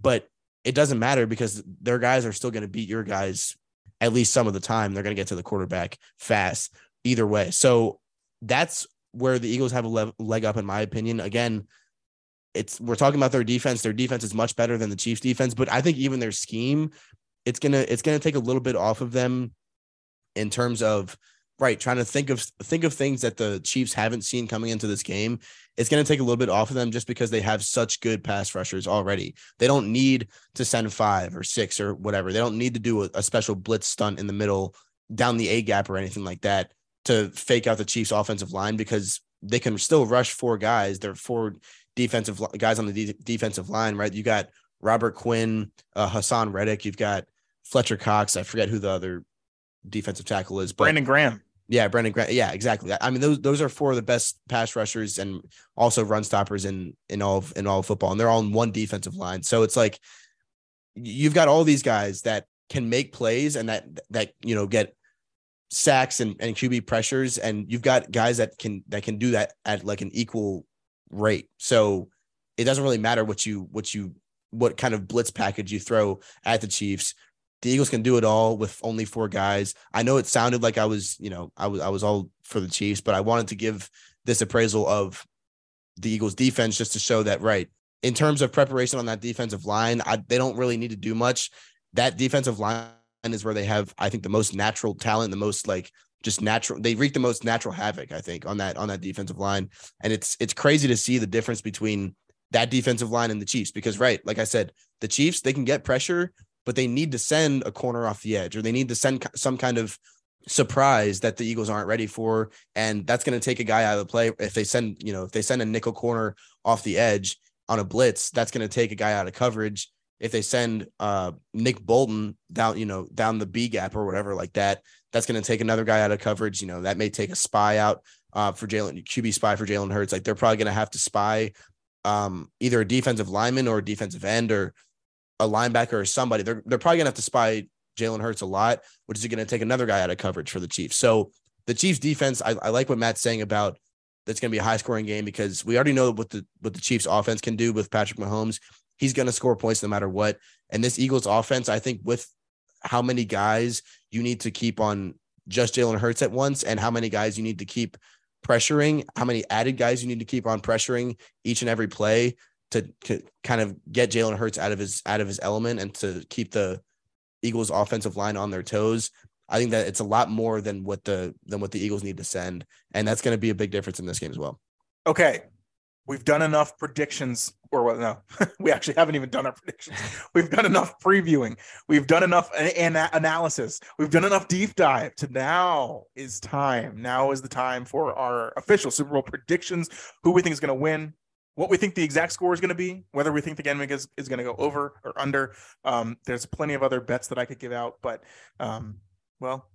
Speaker 1: but it doesn't matter because their guys are still going to beat your guys at least some of the time. They're going to get to the quarterback fast either way. So that's where the Eagles have a leg up, in my opinion. Again, it's we're talking about their defense. Their defense is much better than the Chiefs' defense, but I think even their scheme, it's gonna it's gonna take a little bit off of them in terms of right trying to think of think of things that the Chiefs haven't seen coming into this game. It's going to take a little bit off of them just because they have such good pass rushers already. They don't need to send five or six or whatever. They don't need to do a, a special blitz stunt in the middle down the A gap or anything like that to fake out the Chiefs offensive line because they can still rush four guys. They're four defensive guys on the de- defensive line, right? You got Robert Quinn, uh, Haason Reddick. You've got Fletcher Cox. I forget who the other defensive tackle is,
Speaker 2: but Brandon Graham.
Speaker 1: Yeah, Brandon Graham. Yeah, exactly. I mean, those those are four of the best pass rushers and also run stoppers in in all of, in all of football, and they're all in one defensive line. So it's like you've got all these guys that can make plays and that that you know get sacks and, and QB pressures, and you've got guys that can that can do that at like an equal rate. So it doesn't really matter what you what you what kind of blitz package you throw at the Chiefs the Eagles can do it all with only four guys. I know it sounded like I was, you know, I was I was all for the Chiefs, but I wanted to give this appraisal of the Eagles defense just to show that right in terms of preparation on that defensive line, I, they don't really need to do much. That defensive line is where they have, I think, the most natural talent, the most like just natural. They wreak the most natural havoc, I think, on that on that defensive line, and it's it's crazy to see the difference between that defensive line and the Chiefs because, right, like I said, the Chiefs they can get pressure, but they need to send a corner off the edge or they need to send some kind of surprise that the Eagles aren't ready for. And that's going to take a guy out of the play. If they send, you know, if they send a nickel corner off the edge on a blitz, that's going to take a guy out of coverage. If they send uh, Nick Bolton down, you know, down the B gap or whatever like that, that's going to take another guy out of coverage. You know, that may take a spy out uh, for Jalen, QB spy for Jalen Hurts. Like they're probably going to have to spy um, either a defensive lineman or a defensive end or a linebacker or somebody, they're they're probably gonna have to spy Jalen Hurts a lot, which is to take another guy out of coverage for the Chiefs. So the Chiefs defense, I, I like what Matt's saying about that's to be a high scoring game because we already know what the what the Chiefs offense can do with Patrick Mahomes. He's to score points no matter what. And this Eagles offense, I think, with how many guys you need to keep on just Jalen Hurts at once, and how many guys you need to keep pressuring, how many added guys you need to keep on pressuring each and every play to, kind of get Jalen Hurts out of his out of his element and to keep the Eagles offensive line on their toes. I think that it's a lot more than what the than what the Eagles need to send, and that's going to be a big difference in this game as well.
Speaker 2: Okay, we've done enough predictions, or what? No, we actually haven't even done our predictions. We've done enough previewing. We've done enough an- analysis. We've done enough deep dive. To now is time. Now is the time for our official Super Bowl predictions. Who we think is going to win? What we think the exact score is going to be, whether we think the game is, is going to go over or under. Um, there's plenty of other bets that I could give out, but um, well,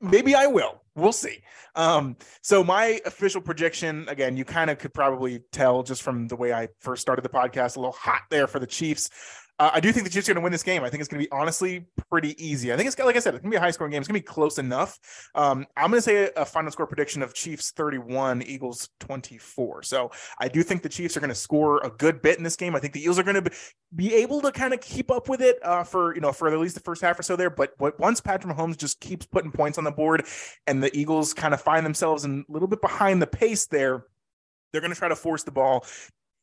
Speaker 2: maybe I will. We'll see. Um, so my official prediction, again, you kind of could probably tell just from the way I first started the podcast, a little hot there for the Chiefs. Uh, I do think the Chiefs are going to win this game. I think it's going to be honestly pretty easy. I think it's like I said, it's going to be a high scoring game. It's going to be close enough. Um, I'm going to say a, final score prediction of Chiefs 31, Eagles 24. So I do think the Chiefs are going to score a good bit in this game. I think the Eagles are going to be able to kind of keep up with it uh, for you know for at least the first half or so there. But, but once Patrick Mahomes just keeps putting points on the board, and the Eagles kind of find themselves a little bit behind the pace there, they're going to try to force the ball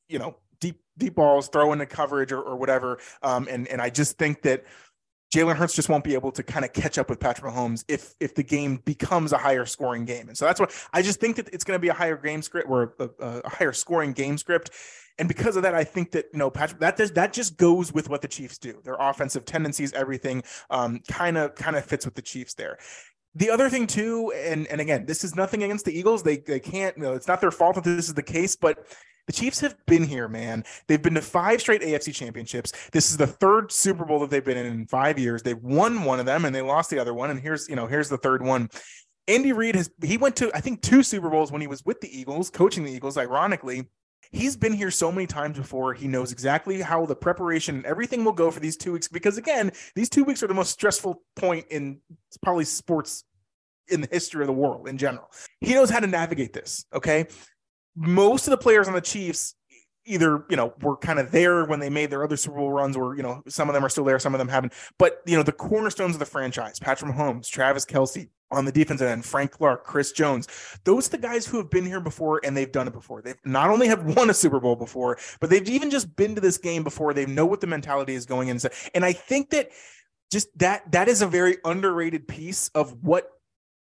Speaker 2: you know deep deep balls, throw into coverage or, or whatever. Um, and and I just think that Jalen Hurts just won't be able to kind of catch up with Patrick Mahomes if if the game becomes a higher scoring game. And so that's what I just think that it's going to be a higher game script or a, a, higher scoring game script. And because of that, I think that you know Patrick that does that just goes with what the Chiefs do. Their offensive tendencies, everything, kind of kind of fits with the Chiefs there. The other thing too, and and again, this is nothing against the Eagles. They they can't. You know, it's not their fault that this is the case, but the Chiefs have been here, man. They've been to five straight AFC championships. This is the third Super Bowl that they've been in in five years. They've won one of them and they lost the other one. And here's, you know, here's the third one. Andy Reid has he went to I think two Super Bowls when he was with the Eagles, coaching the Eagles, ironically. He's been here so many times before. He knows exactly how the preparation and everything will go for these two weeks because again, these two weeks are the most stressful point in probably sports in the history of the world in general. He knows how to navigate this. Okay most of the players on the Chiefs either you know were kind of there when they made their other Super Bowl runs, or you know some of them are still there, some of them haven't. But you know the cornerstones of the franchise: Patrick Mahomes, Travis Kelce on the defensive end, Frank Clark, Chris Jones. Those are the guys who have been here before and they've done it before. They've not only have won a Super Bowl before, but they've even just been to this game before. They know what the mentality is going in. And I think that just that that is a very underrated piece of what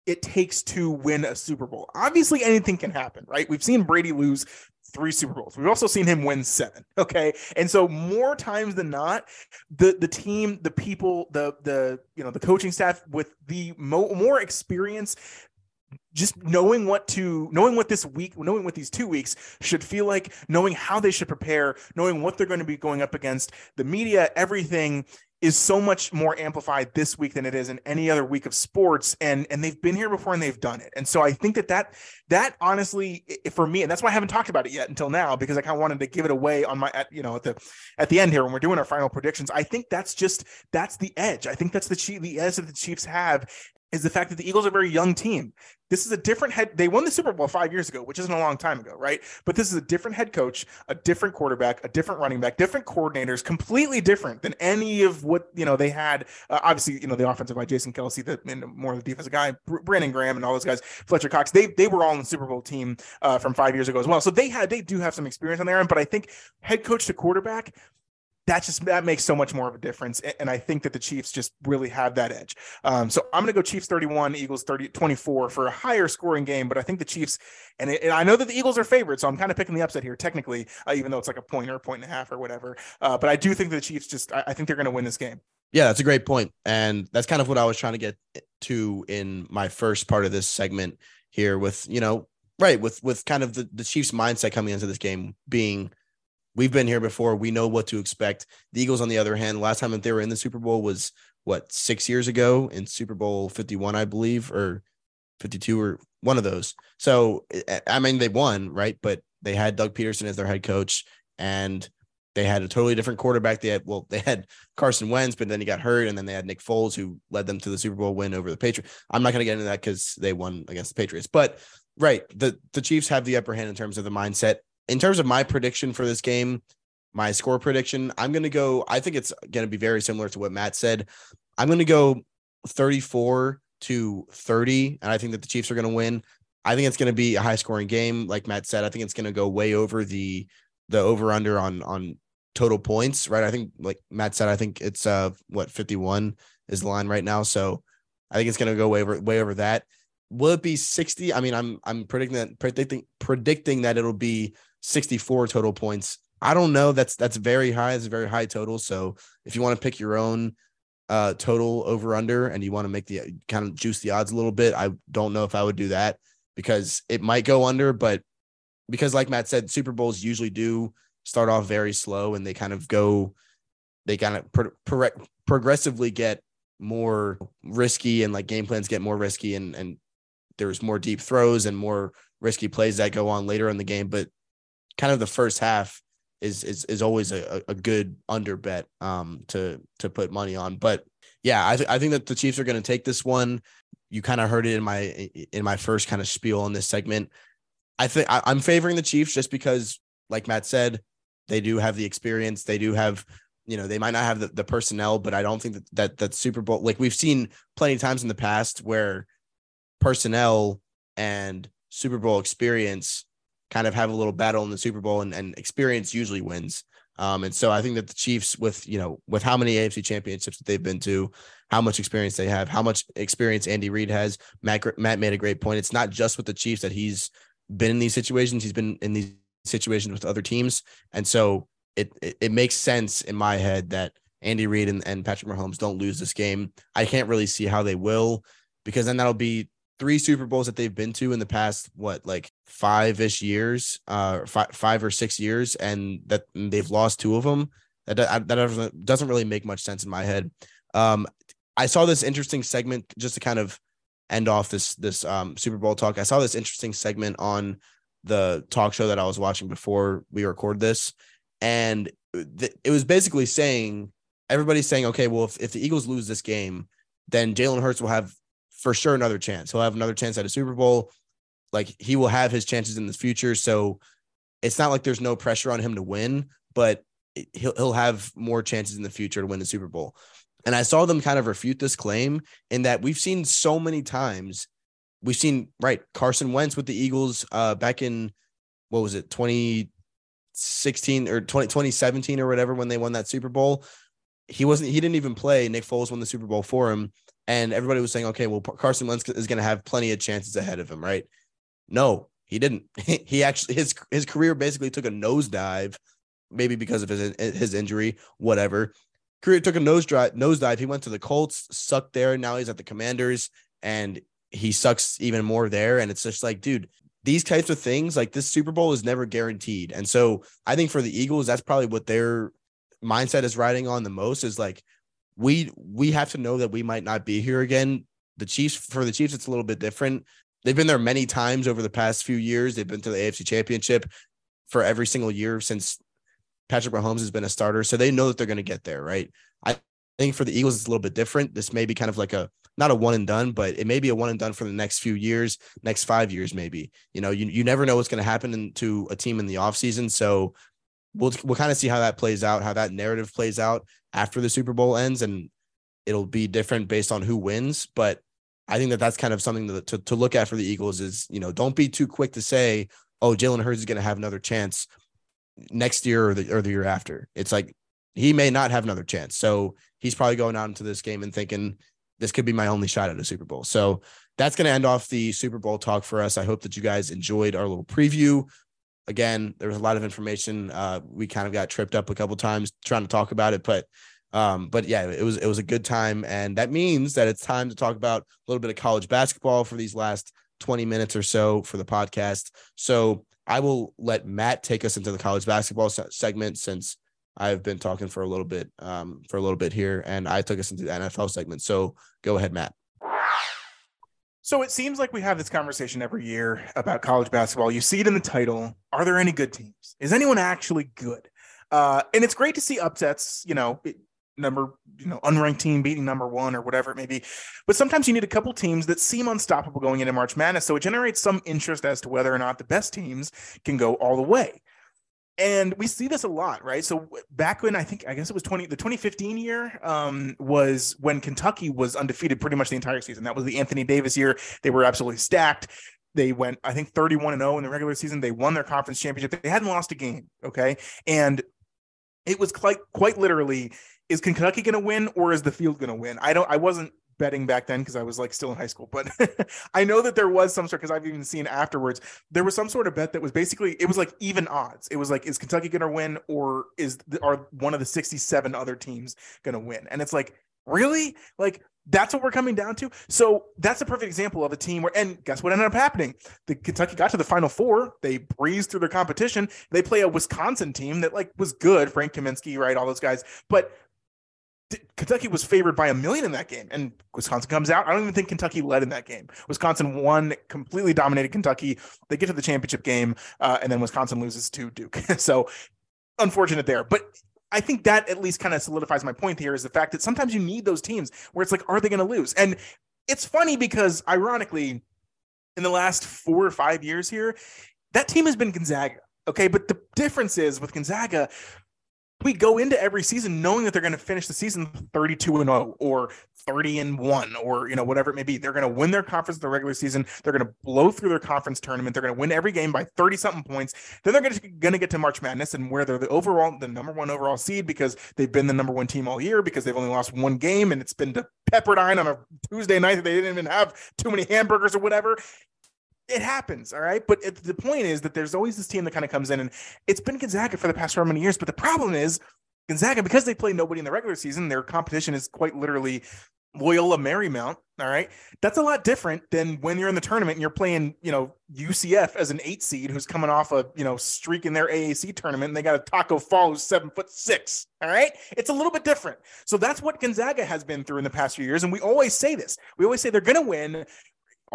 Speaker 2: it takes to win a Super Bowl. Obviously, anything can happen, right? We've seen Brady lose three Super Bowls. We've also seen him win seven. Okay. And so more times than not, the the team, the people, the the you know, the coaching staff with the mo- more experience just knowing what to knowing what this week knowing what these two weeks should feel like knowing how they should prepare knowing what they're going to be going up against. The media everything is so much more amplified this week than it is in any other week of sports and and they've been here before and they've done it. And so i think that that that honestly for me and that's why i haven't talked about it yet until now because i kind of wanted to give it away on my at, you know at the at the end here when we're doing our final predictions. I think that's just that's the edge. I think that's the chief the edge that the chiefs have is the fact that the Eagles are a very young team. This is a different head. They won the Super Bowl five years ago, which isn't a long time ago, right? But this is a different head coach, a different quarterback, a different running back, different coordinators, completely different than any of what you know they had. Uh, obviously, you know the offensive guy, Jason Kelce, the and more of the defensive guy, Brandon Graham, and all those guys, Fletcher Cox. They they were all in the Super Bowl team uh, from five years ago as well. So they had they do have some experience on their end. But I think head coach to quarterback, that just that makes so much more of a difference. And i think that the chiefs just really have that edge. Um, so i'm going to go chiefs 31 eagles 30 24 for a higher scoring game but i think the chiefs and, it, and i know that the eagles are favored so i'm kind of picking the upset here technically uh, even though it's like a point or a point and a half or whatever. Uh, but i do think the chiefs just I, I think they're going to win this game.
Speaker 1: Yeah that's a great point and that's kind of what i was trying to get to in my first part of this segment here with you know right with with kind of the, the chiefs mindset coming into this game being We've been here before. We know what to expect. The Eagles, on the other hand, last time that they were in the Super Bowl was what six years ago in Super Bowl 51, I believe, or 52 or one of those. So I mean, they won, right? But they had Doug Pederson as their head coach, and they had a totally different quarterback. They had well, they had Carson Wentz, but then he got hurt, and then they had Nick Foles, who led them to the Super Bowl win over the Patriots. I'm not going to get into that because they won against the Patriots, but right, the the Chiefs have the upper hand in terms of the mindset in terms of my prediction for this game, my score prediction, I'm going to go. I think it's going to be very similar to what Matt said. I'm going to go 34 to 30, and I think that the Chiefs are going to win. I think it's going to be a high scoring game, like Matt said. I think it's going to go way over the the over under on on total points, right? I think, like Matt said, I think it's uh what 51 is the line right now, so I think it's going to go way over way over that. Will it be 60? I mean, I'm I'm predicting that predicting predicting that it'll be 64 total points. I don't know. That's that's very high. It's a very high total. So if you want to pick your own uh total over under and you want to make the kind of juice the odds a little bit, I don't know if I would do that because it might go under, but because like Matt said, Super Bowls usually do start off very slow and they kind of go they kind of pro- pro- progressively get more risky and like game plans get more risky and and there's more deep throws and more risky plays that go on later in the game but kind of the first half is is is always a, a good under bet um to to put money on. But yeah, I th- I think that the Chiefs are going to take this one. You kind of heard it in my in my first kind of spiel in this segment. I think I'm favoring the Chiefs just because, like Matt said, they do have the experience. They do have, you know, they might not have the, the personnel, but I don't think that that that Super Bowl like we've seen plenty of times in the past where personnel and Super Bowl experience kind of have a little battle in the Super Bowl, and, and experience usually wins. Um, and so I think that the Chiefs, with you know, with how many AFC championships that they've been to, how much experience they have, how much experience Andy Reid has. Matt, Matt made a great point. It's not just with the Chiefs that he's been in these situations. He's been in these situations with other teams, and so it it, it makes sense in my head that Andy Reid and, and Patrick Mahomes don't lose this game. I can't really see how they will, because then that'll be three Super Bowls that they've been to in the past, what, like five ish years, uh, five, five or six years, and that they've lost two of them. That, that doesn't, doesn't really make much sense in my head. Um, I saw this interesting segment just to kind of end off this this um, Super Bowl talk. I saw this interesting segment on the talk show that I was watching before we record this, and th- it was basically saying everybody's saying, okay, well, if, if the Eagles lose this game, then Jalen Hurts will have for sure another chance. He'll have another chance at a Super Bowl. Like he will have his chances in the future. So it's not like there's no pressure on him to win, but he'll he'll have more chances in the future to win the Super Bowl. And I saw them kind of refute this claim in that we've seen so many times. We've seen right Carson Wentz with the Eagles uh back in what was it 2016 or 20, 2017 or whatever when they won that Super Bowl. He wasn't he didn't even play. Nick Foles won the Super Bowl for him and everybody was saying, okay, well, Carson Wentz is going to have plenty of chances ahead of him, right? No, he didn't. he actually his his career basically took a nosedive, maybe because of his his injury, whatever. Career took a nose drive, nosedive. He went to the Colts, sucked there. Now he's at the Commanders, and he sucks even more there. And it's just like, dude, these types of things, like this Super Bowl is never guaranteed. And so I think for the Eagles, that's probably what their mindset is riding on the most is like, we we have to know that we might not be here again. The Chiefs for the Chiefs, it's a little bit different. They've been there many times over the past few years. They've been to the AFC Championship for every single year since Patrick Mahomes has been a starter, so they know that they're going to get there, right? I think for the Eagles, it's a little bit different. This may be kind of like a not a one and done, but it may be a one and done for the next few years, next five years, maybe. You know, you, you never know what's going to happen to a team in the offseason. So we'll we'll kind of see how that plays out, how that narrative plays out after the Super Bowl ends, and it'll be different based on who wins. But I think that that's kind of something to, to, to look at for the Eagles is you know don't be too quick to say oh Jalen Hurts is going to have another chance next year or the or the year after. It's like he may not have another chance, so he's probably going out into this game and thinking this could be my only shot at a Super Bowl. So that's going to end off the Super Bowl talk for us. I hope that you guys enjoyed our little preview again, there was a lot of information. Uh, we kind of got tripped up a couple times trying to talk about it, but um, but yeah, it was it was a good time, and that means that it's time to talk about a little bit of college basketball for these last 20 minutes or so for the podcast. So I will let Matt take us into the college basketball segment since I've been talking for a little bit um, for a little bit here, and I took us into the NFL segment. So go ahead, Matt.
Speaker 2: So it seems like we have this conversation every year about college basketball. You see it in the title. Are there any good teams? Is anyone actually good? Uh, and it's great to see upsets, you know, number, you know, unranked team beating number one or whatever it may be. But sometimes you need a couple teams that seem unstoppable going into March Madness. So it generates some interest as to whether or not the best teams can go all the way and we see this a lot right? So back when i think i guess it was 20 the 2015 year um, was when kentucky was undefeated pretty much the entire season. That was the anthony davis year. They were absolutely stacked. They went i think 31 and 0 in the regular season. They won their conference championship. They hadn't lost a game okay? And it was quite quite literally is kentucky going to win or is the field going to win? I don't i wasn't betting back then because I was like still in high school, but I know that there was some sort because I've even seen afterwards there was some sort of bet that was basically it was like even odds. It was like is Kentucky going to win or is the, are one of the 67 other teams going to win? And it's like really like that's what we're coming down to. So that's a perfect example of a team where, and guess what ended up happening? The Kentucky got to the final four. They breezed through their competition. They play a Wisconsin team that like was good, Frank Kaminsky, right? All those guys, but Kentucky was favored by a million in that game, and Wisconsin comes out. I don't even think Kentucky led in that game. Wisconsin won, completely dominated Kentucky. They get to the championship game, uh, and then Wisconsin loses to Duke. so unfortunate there, but. I think that at least kind of solidifies my point here is the fact that sometimes you need those teams where it's like, are they going to lose? And it's funny because ironically, in the last four or five years here, that team has been Gonzaga. Okay. But the difference is with Gonzaga, we go into every season knowing that they're going to finish the season 32 and 0 or 30 and 1 or you know whatever it may be. They're going to win their conference the regular season. They're going to blow through their conference tournament. They're going to win every game by 30 something points. Then they're going to get to march madness and where they're the overall the number one overall seed because they've been the number one team all year because they've only lost one game and it's been to pepperdine on a tuesday night that they didn't even have too many hamburgers or whatever it happens, all right. But it, the point is that there's always this team that kind of comes in, and it's been Gonzaga for the past however many years. But the problem is Gonzaga, because they play nobody in the regular season, their competition is quite literally Loyola Marymount. All right. That's a lot different than when you're in the tournament and you're playing, you know, UCF as an eight seed who's coming off a, you know, streak in their AAC tournament and they got a Taco Fall who's seven foot six. All right. It's a little bit different. So that's what Gonzaga has been through in the past few years. And we always say this. We always say they're going to win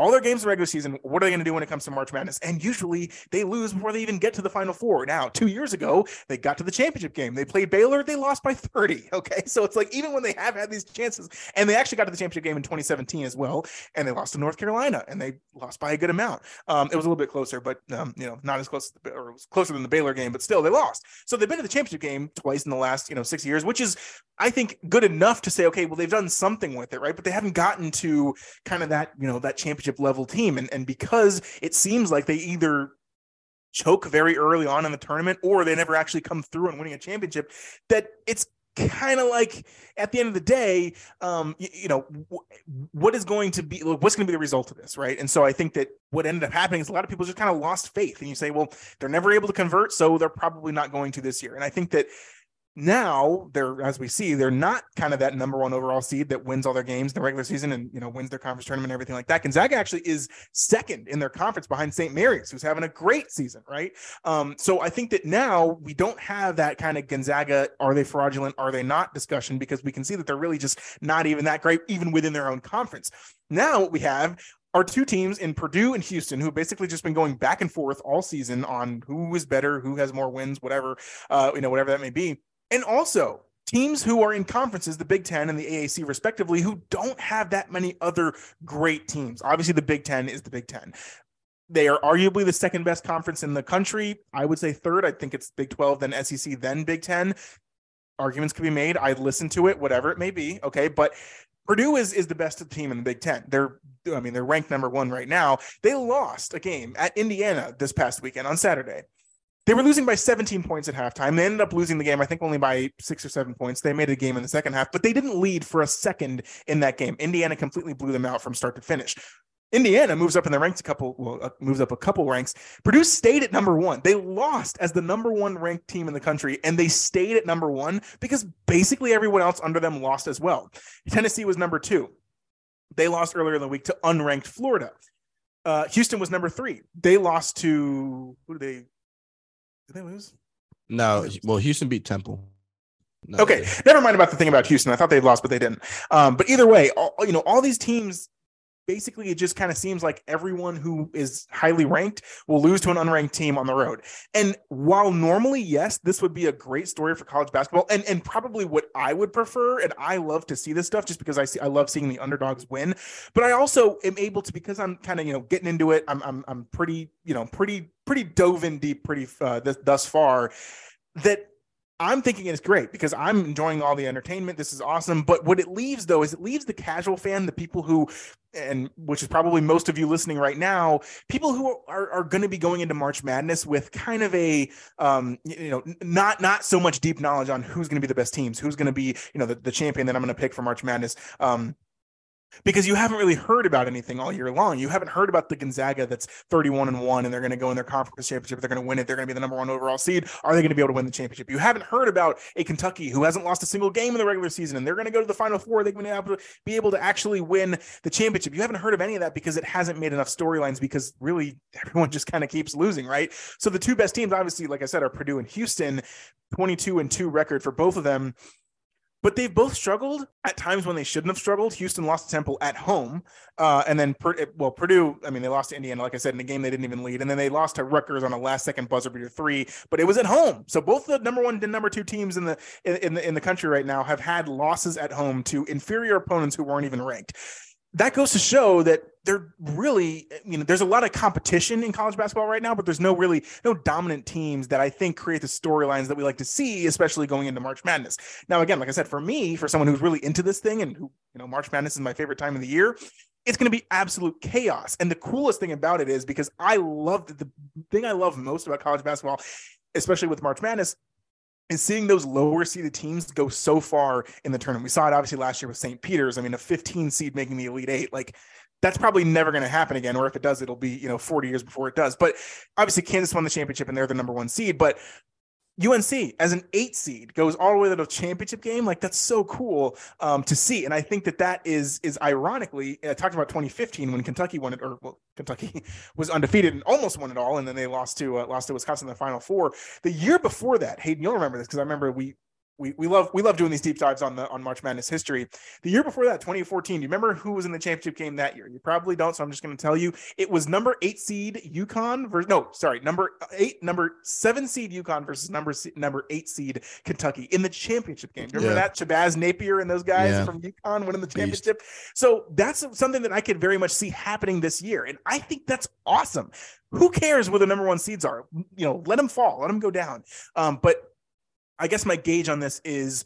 Speaker 2: all their games in the regular season, what are they going to do when it comes to March Madness? And usually they lose before they even get to the Final Four. Now, two years ago, they got to the championship game. They played Baylor, they lost by 30. Okay. So it's like even when they have had these chances, and they actually got to the championship game in 2017 as well, and they lost to North Carolina and they lost by a good amount. Um, it was a little bit closer, but um, you know, not as close, the, or it was closer than the Baylor game, but still they lost. So they've been to the championship game twice in the last, you know, six years, which is, I think, good enough to say, okay, well, they've done something with it, right? But they haven't gotten to kind of that, you know, that championship level team. And, and because it seems like they either choke very early on in the tournament or they never actually come through and winning a championship, that it's kind of like at the end of the day, um, you, you know, what is going to be what's going to be the result of this, right? And so I think that what ended up happening is a lot of people just kind of lost faith, and you say, well, they're never able to convert, so they're probably not going to this year. And I think that now they're as we see they're not kind of that number one overall seed that wins all their games in the regular season and you know wins their conference tournament and everything like that. Gonzaga actually is second in their conference behind st mary's who's having a great season right? Um, so i think that now we don't have that kind of gonzaga are they fraudulent are they not discussion because we can see that they're really just not even that great even within their own conference. Now what we have are two teams in Purdue and Houston who basically just been going back and forth all season on who is better, who has more wins, whatever, uh, you know, whatever that may be. And also, teams who are in conferences, the Big Ten and the AAC, respectively, who don't have that many other great teams. Obviously, the Big Ten is the Big Ten. They are arguably the second best conference in the country. I would say third. I think it's Big 12, then SEC, then Big 10. Arguments could be made. I'd listen to it, whatever it may be. Okay. But Purdue is, is the best team in the Big Ten. They're, I mean, they're ranked number one right now. They lost a game at Indiana this past weekend on Saturday. They were losing by 17 points at halftime. They ended up losing the game, I think, only by six or seven points. They made a game in the second half, but they didn't lead for a second in that game. Indiana completely blew them out from start to finish. Indiana moves up in the ranks a couple, well, uh, moves up a couple ranks. Purdue stayed at number one. They lost as the number one ranked team in the country, and they stayed at number one because basically everyone else under them lost as well. Tennessee was number two. They lost earlier in the week to unranked Florida. Uh, Houston was number three. They lost to who did they? Did they lose?
Speaker 1: No, well, Houston beat Temple. No,
Speaker 2: okay, never mind about the thing about Houston. I thought they lost, but they didn't. Um, but either way, all, you know, all these teams basically it just kind of seems like everyone who is highly ranked will lose to an unranked team on the road. And while normally, yes, this would be a great story for college basketball and, and probably what I would prefer. And I love to see this stuff just because I see I love seeing the underdogs win. But I also am able to because I'm kind of, you know, getting into it. I'm I'm I'm pretty, you know, pretty, pretty dove in deep pretty uh, th- thus far that I'm thinking it's great because I'm enjoying all the entertainment. This is awesome. But what it leaves though is it leaves the casual fan, the people who, and which is probably most of you listening right now, people who are, are going to be going into March Madness with kind of a, um, you know, not not so much deep knowledge on who's going to be the best teams, who's going to be, you know, the, the champion that I'm going to pick for March Madness. Um, because you haven't really heard about anything all year long. You haven't heard about the Gonzaga that's 31 and 1 and they're going to go in their conference championship. They're going to win it. They're going to be the number one overall seed. Are they going to be able to win the championship? You haven't heard about a Kentucky who hasn't lost a single game in the regular season and they're going to go to the final four. They're going to be able to actually win the championship. You haven't heard of any of that because it hasn't made enough storylines because really everyone just kind of keeps losing, right? So the two best teams, obviously, like I said, are Purdue and Houston, 22 and 2 record for both of them but they've both struggled at times when they shouldn't have struggled. Houston lost to Temple at home, uh, and then well, Purdue. I mean, they lost to Indiana, like I said, in a game they didn't even lead, and then they lost to Rutgers on a last-second buzzer beater three. But it was at home, so both the number one and number two teams in the in the in the country right now have had losses at home to inferior opponents who weren't even ranked. That goes to show that they're really, you know, there's a lot of competition in college basketball right now, but there's no really no dominant teams that I think create the storylines that we like to see, especially going into March Madness. Now, again, like I said, for me, for someone who's really into this thing and who, you know, March Madness is my favorite time of the year, it's going to be absolute chaos. And the coolest thing about it is because I love the thing I love most about college basketball, especially with March Madness, is seeing those lower seeded teams go so far in the tournament. We saw it obviously last year with St. Peter's. I mean, a 15 seed making the Elite Eight, like that's probably never going to happen again. Or if it does, it'll be, you know, 40 years before it does. But obviously, Kansas won the championship and they're the number one seed. But UNC as an eight seed goes all the way to the championship game. Like that's so cool um, to see, and I think that that is is ironically. I talked about 2015 when Kentucky won it, or well, Kentucky was undefeated and almost won it all, and then they lost to uh, lost to Wisconsin in the Final Four. The year before that, Hayden, you'll remember this because I remember we we, we love we love doing these deep dives on the on March Madness history. The year before that, 2014, do you remember who was in the championship game that year? You probably don't, so I'm just going to tell you. It was number eight seed UConn versus no, sorry, number eight, number seven seed UConn versus number number eight seed Kentucky in the championship game. Remember yeah. that Shabazz Napier and those guys yeah. from UConn winning the championship. Beast. So that's something that I could very much see happening this year, and I think that's awesome. Who cares where the number one seeds are? You know, let them fall, let them go down. Um, but I guess my gauge on this is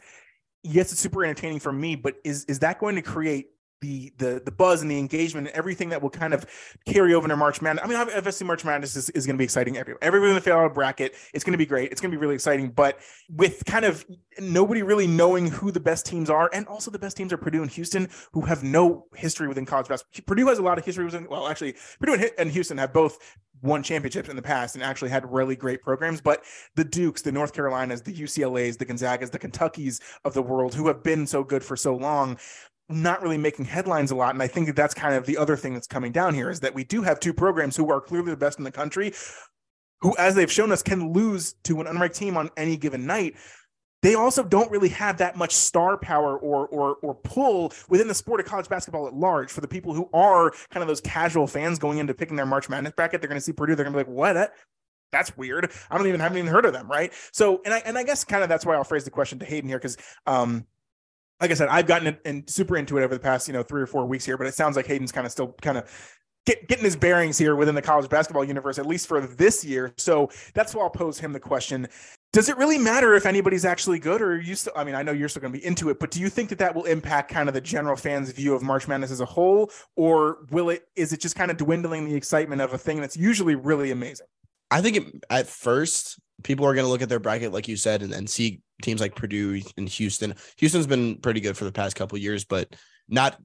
Speaker 2: yes, it's super entertaining for me, but is is that going to create the the the buzz and the engagement and everything that will kind of carry over into March Madness. I mean, obviously March Madness is, is going to be exciting. Everyone, everyone in the fail bracket, it's going to be great. It's going to be really exciting. But with kind of nobody really knowing who the best teams are, and also the best teams are Purdue and Houston, who have no history within college basketball. Purdue has a lot of history within. Well, actually, Purdue and Houston have both won championships in the past and actually had really great programs. But the Dukes, the North Carolinas, the UCLA's, the Gonzagas, the Kentuckys of the world, who have been so good for so long, not really making headlines a lot. And I think that that's kind of the other thing that's coming down here is that we do have two programs who are clearly the best in the country, who, as they've shown us, can lose to an unranked team on any given night. They also don't really have that much star power or or or pull within the sport of college basketball at large. For the people who are kind of those casual fans going into picking their March Madness bracket, they're going to see Purdue. They're going to be like, "What? That, that's weird. I don't even haven't even heard of them, right? So, and I and I guess kind of that's why I'll phrase the question to Hayden here because um, like I said, I've gotten and super into it over the past, you know, three or four weeks here, but it sounds like Hayden's kind of still kind of get, getting his bearings here within the college basketball universe, at least for this year. So that's why I'll pose him the question. Does it really matter if anybody's actually good or are you still, I mean, I know you're still going to be into it, but do you think that that will impact kind of the general fans view of March Madness as a whole? Or will it, is it just kind of dwindling the excitement of a thing that's usually really amazing?
Speaker 1: I think it, at first people are going to look at their bracket, like you said, and, and see teams like Purdue and Houston. Houston's been pretty good for the past couple years, but not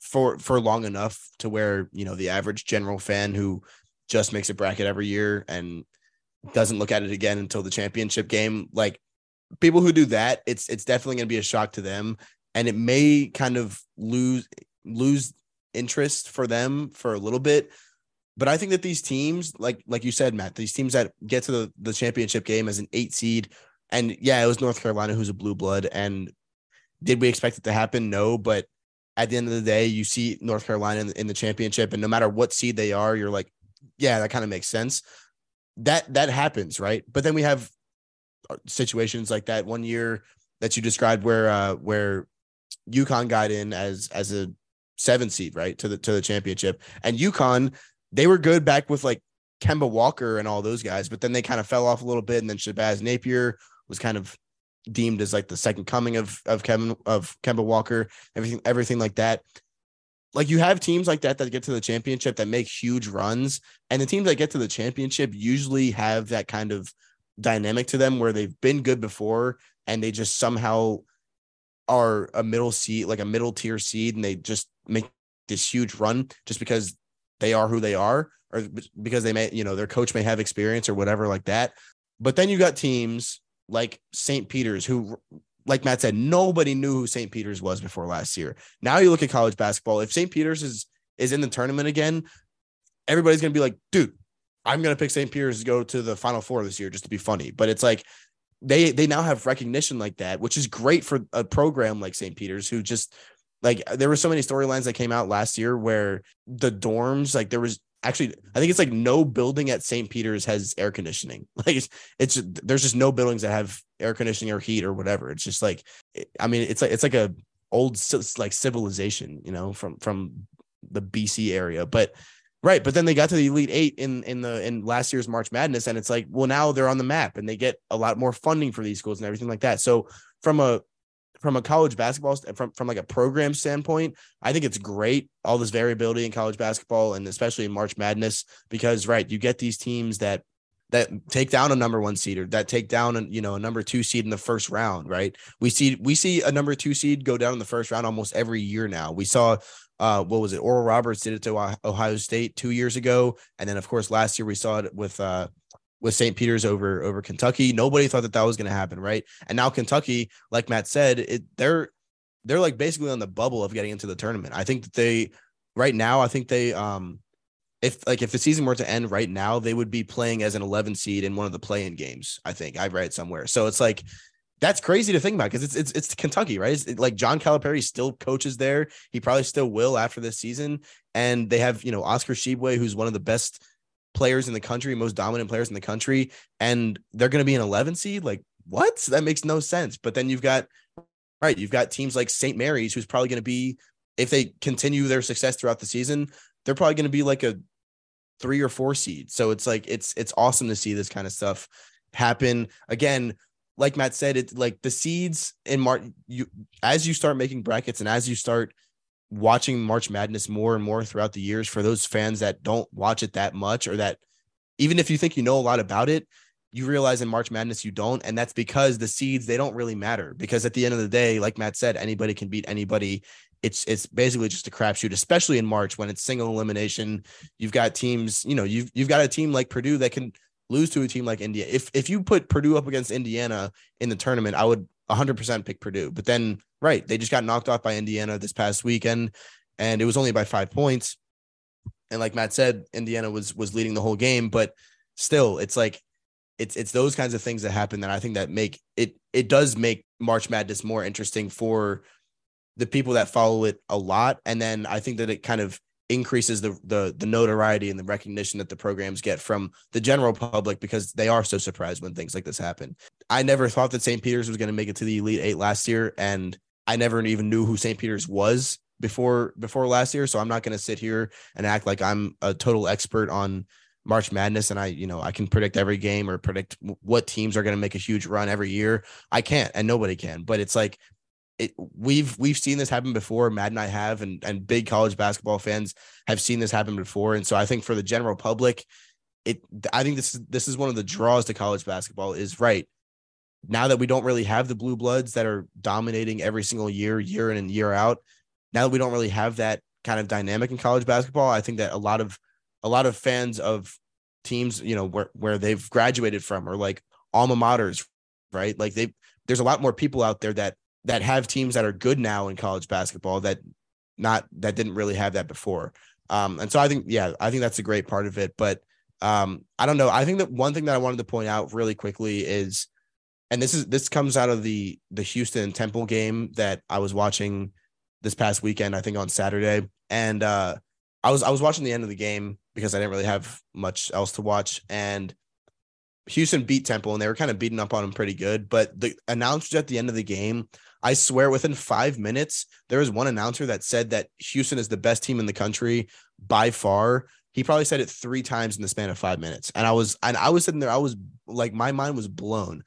Speaker 1: for for long enough to where you know the average general fan who just makes a bracket every year and doesn't look at it again until the championship game. Like people who do that, it's it's definitely going to be a shock to them, and it may kind of lose lose interest for them for a little bit but I think that these teams, like like you said, Matt, these teams that get to the, the championship game as an eight seed, and yeah, it was North Carolina who's a blue blood. And did we expect it to happen? No, but at the end of the day, you see North Carolina in, in the championship, and no matter what seed they are, you're like, yeah, that kind of makes sense. That that happens, right? But then we have uh, situations like that one year that you described where uh where UConn got in as as a seven seed, right, to the to the championship, and UConn they were good back with like Kemba Walker and all those guys, but then they kind of fell off a little bit. And then Shabazz Napier was kind of deemed as like the second coming of of Kevin of Kemba Walker, everything everything like that. Like you have teams like that that get to the championship that make huge runs, and the teams that get to the championship usually have that kind of dynamic to them where they've been good before and they just somehow are a middle seed, like a middle tier seed, and they just make this huge run just because they are who they are or because they may, you know, their coach may have experience or whatever like that. But then you got teams like St. Peter's who like Matt said, nobody knew who St. Peter's was before last year. Now you look at college basketball. If St. Peter's is is in the tournament again, everybody's gonna be like, dude, I'm gonna pick St. Peter's to go to the final four this year just to be funny. But it's like they they now have recognition like that, which is great for a program like St. Peter's who just like there were so many storylines that came out last year where the dorms, like there was actually, I think it's like no building at St. Peter's has air conditioning. Like it's, it's there's just no buildings that have air conditioning or heat or whatever. It's just like, I mean, it's like it's like a old like civilization, you know, from from the BC area, but right. But then they got to the Elite Eight in in the in last year's March Madness, and it's like, well, now they're on the map and they get a lot more funding for these schools and everything like that. So from a from a college basketball from from like a program standpoint, I think it's great all this variability in college basketball and especially in March Madness because right, you get these teams that that take down a number one seed or that take down a, you know a number two seed in the first round, right? We see we see a number two seed go down in the first round almost every year now. We saw uh, what was it? Oral Roberts did it to Ohio State two years ago, and then of course last year we saw it with uh, with St. Peter's over over Kentucky. Nobody thought that that was going to happen, right? And now Kentucky, like Matt said, it they're they're like basically on the bubble of getting into the tournament. I think that they right now, I think they um if like if the season were to end right now, they would be playing as an 11 seed in one of the play-in games. I think I read somewhere. So it's like that's crazy to think about because it's it's it's Kentucky, right? It's like John Calipari still coaches there. He probably still will after this season, and they have you know Oscar Tshiebwe, who's one of the best players in the country, most dominant players in the country, and they're going to be an 11 seed. Like what? That makes no sense. But then you've got right, you've got teams like St. Mary's, who's probably going to be if they continue their success throughout the season, they're probably going to be like a three or four seed. So it's like it's it's awesome to see this kind of stuff happen again. Like Matt said, it's like the seeds in March. You as you start making brackets and as you start watching March Madness more and more throughout the years for those fans that don't watch it that much or that even if you think you know a lot about it, you realize in March Madness you don't. And that's because the seeds, they don't really matter because at the end of the day, like Matt said, anybody can beat anybody. It's it's basically just a crapshoot, especially in March when it's single elimination. You've got teams, you know, you've you've got a team like Purdue that can lose to a team like India. If if you put Purdue up against Indiana in the tournament, I would 100% pick Purdue. But then, right, they just got knocked off by Indiana this past weekend, and it was only by five points. And like Matt said, Indiana was was leading the whole game, but still, it's like it's it's those kinds of things that happen that I think that make it it does make March Madness more interesting for the people that follow it a lot. And then I think that it kind of increases the the the notoriety and the recognition that the programs get from the general public because they are so surprised when things like this happen. I never thought that St. Peter's was going to make it to the Elite 8 last year and I never even knew who St. Peter's was before before last year, so I'm not going to sit here and act like I'm a total expert on March Madness and I, you know, I can predict every game or predict what teams are going to make a huge run every year. I can't and nobody can, but it's like it, we've we've seen this happen before. Matt and I have, and and big college basketball fans have seen this happen before. And so I think for the general public, it I think this is this is one of the draws to college basketball is right now that we don't really have the blue bloods that are dominating every single year, year in and year out. Now that we don't really have that kind of dynamic in college basketball, I think that a lot of a lot of fans of teams, you know, where where they've graduated from or like alma maters, right? Like they there's a lot more people out there that that have teams that are good now in college basketball that not that didn't really have that before. Um, and so I think, yeah, I think that's a great part of it. But um, I don't know. I think that one thing that I wanted to point out really quickly is, and this is this comes out of the the Houston Temple game that I was watching this past weekend, I think on Saturday. And uh, I was I was watching the end of the game because I didn't really have much else to watch. And Houston beat Temple and they were kind of beating up on them pretty good. But the announcers at the end of the game I swear within five minutes, there was one announcer that said that Houston is the best team in the country by far. He probably said it three times in the span of five minutes. And I was, and I was sitting there, I was like, my mind was blown.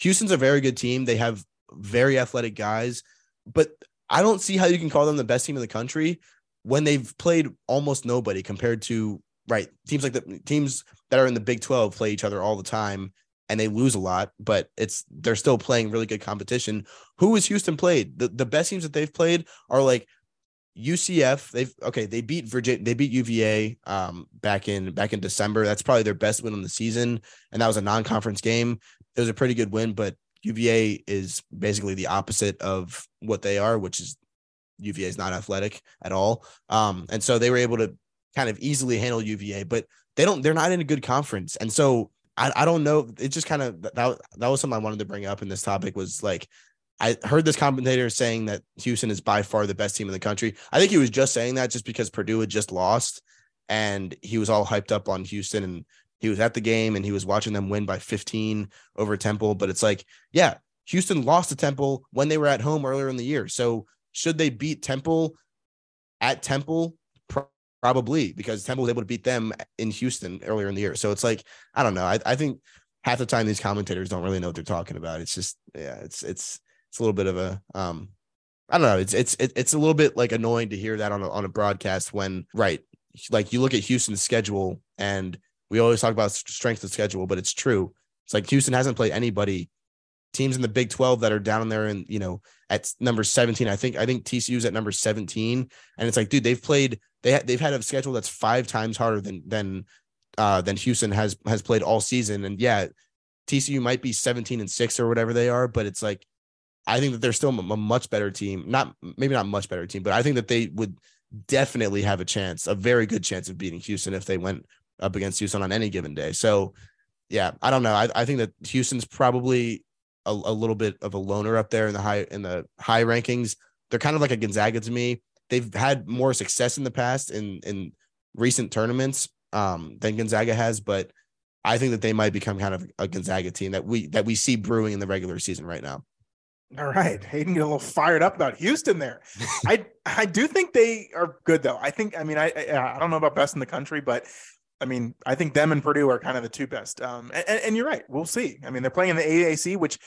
Speaker 1: Houston's a very good team. They have very athletic guys, but I don't see how you can call them the best team in the country when they've played almost nobody compared to right teams like the teams that are in the Big 12 play each other all the time and they lose a lot, but it's they're still playing really good competition. Who has Houston played? The the best teams that they've played are like UCF. They've okay, they beat Virginia, they beat UVA um back in back in December. That's probably their best win on the season, and that was a non-conference game. It was a pretty good win, but UVA is basically the opposite of what they are, which is UVA is not athletic at all. Um, and so they were able to kind of easily handle UVA, but they don't, they're not in a good conference. And so I, I don't know. It just kind of that that was something I wanted to bring up in this topic was like I heard this commentator saying that Houston is by far the best team in the country. I think he was just saying that just because Purdue had just lost and he was all hyped up on Houston and he was at the game and he was watching them win by 15 over Temple. But it's like, yeah, Houston lost to Temple when they were at home earlier in the year. So should they beat Temple at Temple Probably because Temple was able to beat them in Houston earlier in the year. So it's like, I don't know. I, I think half the time these commentators don't really know what they're talking about. It's just, yeah, it's it's it's a little bit of a um I don't know. It's it's it's a little bit like annoying to hear that on a on a broadcast when right, like you look at Houston's schedule and we always talk about strength of schedule, but it's true. It's like Houston hasn't played anybody teams in the Big 12 that are down there and you know at number 17. I think I think TCU's at number 17 and it's like dude, they've played they ha- they've had a schedule that's five times harder than than uh than Houston has has played all season and yeah, TCU might be 17 and 6 or whatever they are, but it's like I think that they're still a much better team. Not maybe not much better team, but I think that they would definitely have a chance, a very good chance of beating Houston if they went up against Houston on any given day. So yeah, I don't know. I, I think that Houston's probably a, a little bit of a loner up there in the high in the high rankings. They're kind of like a Gonzaga to me. They've had more success in the past in in recent tournaments um, than Gonzaga has, but I think that they might become kind of a Gonzaga team that we that we see brewing in the regular season right now.
Speaker 2: All right, Hayden get a little fired up about Houston there. I I do think they are good though. I think I mean I I, I don't know about best in the country, but I mean, I think them and Purdue are kind of the two best. Um, and, and, you're right. We'll see. I mean, they're playing in the AAC, which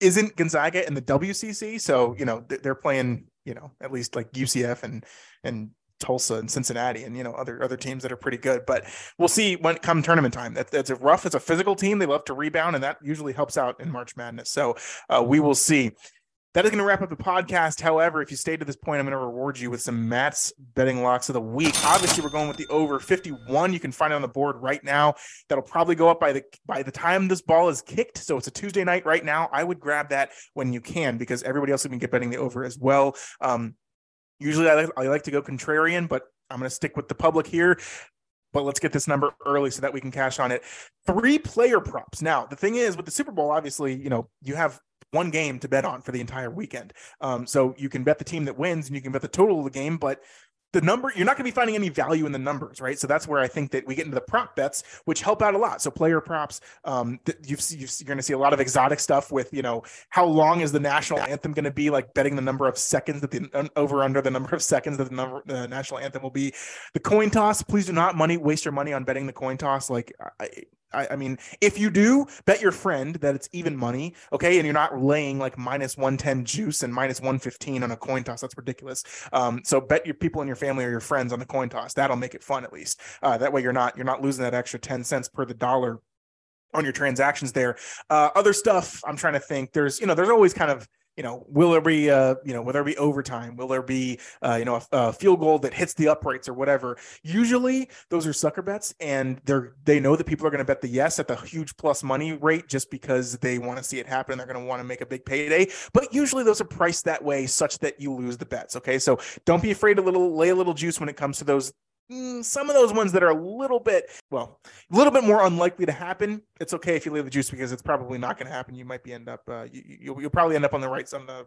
Speaker 2: isn't Gonzaga and the WCC. So, you know, they're playing, you know, at least like UCF and, and Tulsa and Cincinnati and, you know, other, other teams that are pretty good, but we'll see when come tournament time that that's a rough, it's a physical team. They love to rebound and that usually helps out in March madness. So uh, we will see. That is going to wrap up the podcast. However, if you stayed to this point, I'm going to reward you with some Matt's betting locks of the week. Obviously, we're going with the over 51. You can find it on the board right now. That'll probably go up by the by the time this ball is kicked. So it's a Tuesday night right now. I would grab that when you can because everybody else can get betting the over as well. Um, usually, I like, I like to go contrarian, but I'm going to stick with the public here but let's get this number early so that we can cash on it. Three player props. Now, the thing is with the Super Bowl, obviously, you know, you have one game to bet on for the entire weekend. Um, so you can bet the team that wins and you can bet the total of the game, but the number you're not going to be finding any value in the numbers right? So that's where i think that we get into the prop bets which help out a lot. So player props um you've you're going to see a lot of exotic stuff with you know how long is the national anthem going to be like betting the number of seconds that the over under the number of seconds that the number the national anthem will be. The coin toss please do not money waste your money on betting the coin toss. Like I, I, I, mean, if you do, bet your friend that it's even money, okay, and you're not laying like minus 110 juice and minus 115 on a coin toss. That's ridiculous. Um, so bet your people in your family or your friends on the coin toss. That'll make it fun at least. Uh, that way you're not you're not losing that extra 10 cents per the dollar on your transactions there. Uh, other stuff I'm trying to think. There's you know there's always kind of you know, will there be, uh, you know, will there be overtime? Will there be, uh, you know, a, a, field goal that hits the uprights or whatever? Usually, those are sucker bets, and they're they know that people are going to bet the yes at the huge plus money rate just because they want to see it happen. And They're going to want to make a big payday. But usually, those are priced that way such that you lose the bets. Okay, so don't be afraid to little lay a little juice when it comes to those some of those ones that are a little bit, well, a little bit more unlikely to happen. It's okay if you leave the juice because it's probably not going to happen. You might be end up, uh, you, you'll, you'll probably end up on the right on the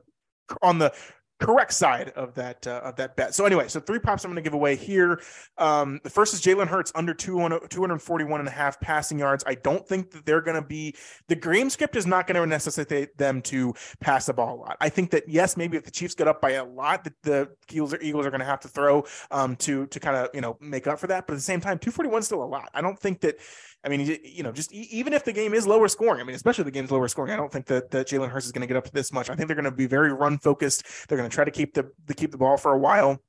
Speaker 2: on the correct side of that uh, of that bet. So anyway, so three props I'm going to give away here. Um, the first is Jalen Hurts under 200, 241 and a half passing yards. I don't think that they're going to be the game script is not going to necessitate them to pass the ball a lot. I think that yes, maybe if the Chiefs get up by a lot, that the Eagles are, Eagles are going to have to throw um, to to kind of you know make up for that. But at the same time, 241 is still a lot. I don't think that I mean, you know, just even if the game is lower scoring, I mean, especially the game's lower scoring, I don't think that, that Jalen Hurts is going to get up to this much. I think they're going to be very run focused. They're going to try to keep the, the keep the ball for a while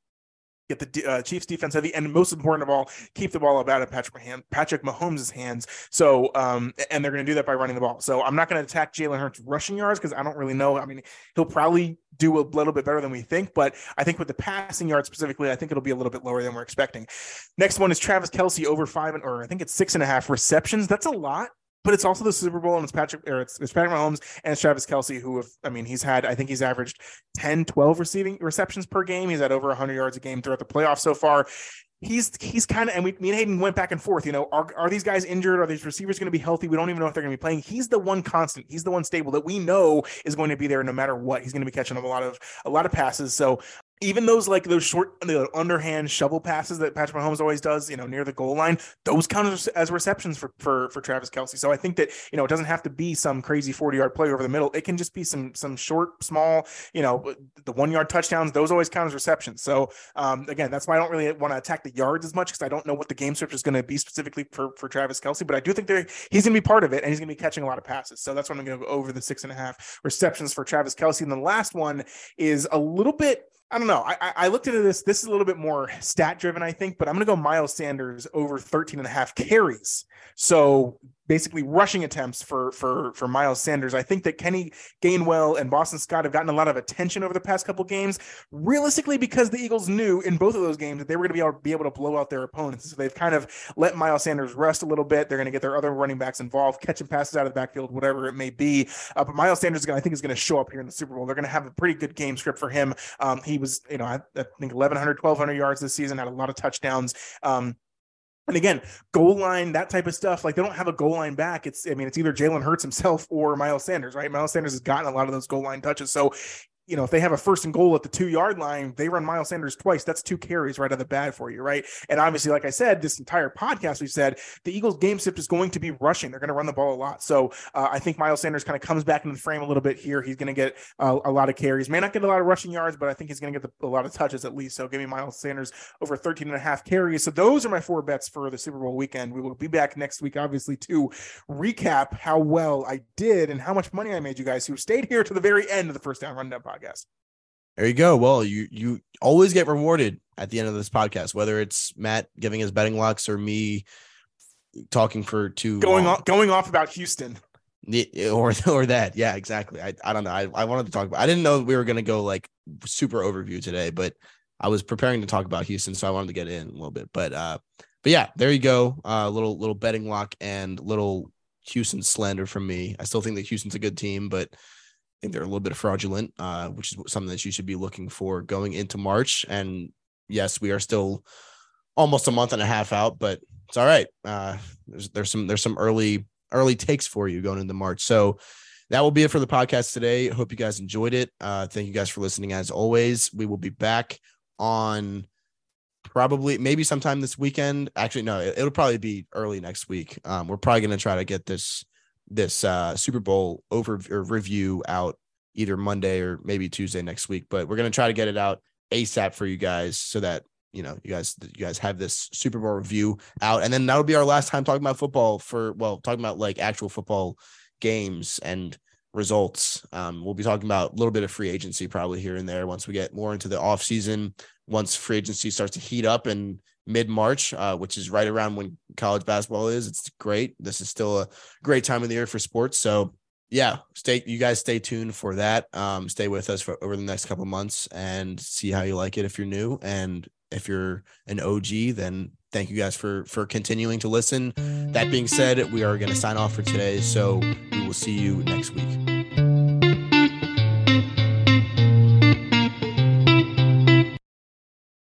Speaker 2: get the uh, Chiefs defense heavy, and most important of all, keep the ball out of Patrick, Patrick Mahomes' hands. So, um, and they're going to do that by running the ball. So, I'm not going to attack Jalen Hurts rushing yards because I don't really know. I mean, he'll probably do a little bit better than we think, but I think with the passing yards specifically, I think it'll be a little bit lower than we're expecting. Next one is Travis Kelce over five, and or I think it's six and a half receptions. That's a lot but it's also the Super Bowl and it's Patrick or it's, it's Patrick Mahomes and it's Travis Kelce who have I mean he's had I think he's averaged 10 12 receiving receptions per game. He's had over 100 yards a game throughout the playoffs so far. He's he's kind of and we me and Hayden went back and forth you know are, are these guys injured? Are these receivers going to be healthy? We don't even know if they're going to be playing. He's the one constant. He's the one stable that we know is going to be there no matter what. He's going to be catching up a lot of a lot of passes. So even those like those short the underhand shovel passes that Patrick Mahomes always does, you know, near the goal line, those count as, receptions for, for for Travis Kelce. So I think that you know it doesn't have to be some crazy 40 yard play over the middle. It can just be some some short, small, you know, the one yard touchdowns. Those always count as receptions. So um, again, that's why I don't really want to attack the yards as much because I don't know what the game script is going to be specifically for for Travis Kelce. But I do think they he's going to be part of it and he's going to be catching a lot of passes. So that's why I'm going to go over the six and a half receptions for Travis Kelce. And the last one is a little bit I don't know. I, I looked into this. This is a little bit more stat driven, I think, but I'm going to go Miles Sanders over 13 and a half carries. So basically rushing attempts for for for Miles Sanders. I think that Kenny Gainwell and Boston Scott have gotten a lot of attention over the past couple games, realistically because the Eagles knew in both of those games that they were going to be able, be able to blow out their opponents. So they've kind of let Miles Sanders rest a little bit. They're going to get their other running backs involved, catching passes out of the backfield, whatever it may be. Uh, but Miles Sanders, I think, is going to show up here in the Super Bowl. They're going to have a pretty good game script for him. Um, he was, you know, I, I think 1,100, 1,200 yards this season, had a lot of touchdowns. Um, and again, goal line, that type of stuff, like they don't have a goal line back. It's, I mean, it's either Jalen Hurts himself or Miles Sanders, right? Miles Sanders has gotten a lot of those goal line touches. So you know, if they have a first and goal at the two yard line, they run Miles Sanders twice. That's two carries right out of the bat for you, right? And obviously, like I said, this entire podcast, we said the Eagles' game script is going to be rushing. They're going to run the ball a lot. So uh, I think Miles Sanders kind of comes back into the frame a little bit here. He's going to get uh, a lot of carries. May not get a lot of rushing yards, but I think he's going to get the, a lot of touches at least. So give me Miles Sanders over 13 and a half carries. So those are my four bets for the Super Bowl weekend. We will be back next week, obviously, to recap how well I did and how much money I made you guys who stayed here to the very end of the first down rundown podcast.
Speaker 1: There you go. Well, you you always get rewarded at the end of this podcast, whether it's Matt giving his betting locks or me talking for two
Speaker 2: going on going off about Houston.
Speaker 1: Or or that. Yeah, exactly. I, I don't know. I, I wanted to talk about I didn't know we were gonna go like super overview today, but I was preparing to talk about Houston, so I wanted to get in a little bit. But uh but yeah, there you go. Uh little little betting lock and little Houston slander from me. I still think that Houston's a good team, but think they're a little bit fraudulent, uh, which is something that you should be looking for going into March. And yes, we are still almost a month and a half out, but it's all right. Uh, there's there's some there's some early early takes for you going into March. So that will be it for the podcast today. Hope you guys enjoyed it. Uh, thank you guys for listening. As always, we will be back on probably maybe sometime this weekend. Actually, no, it, will probably be early next week. Um, we're probably going to try to get this this uh, Super Bowl over review out either Monday or maybe Tuesday next week. But we're gonna try to get it out ASAP for you guys so that you know you guys you guys have this Super Bowl review out, and then that'll be our last time talking about football for well talking about like actual football games and results. Um, we'll be talking about a little bit of free agency probably here and there once we get more into the off season. Once free agency starts to heat up and mid March, uh, which is right around when college basketball is. It's great. This is still a great time of the year for sports. So yeah, stay you guys stay tuned for that. Um, stay with us for over the next couple months and see how you like it if you're new. And if you're an OG, then thank you guys for for continuing to listen. That being said, we are going to sign off for today. So we will see you next week.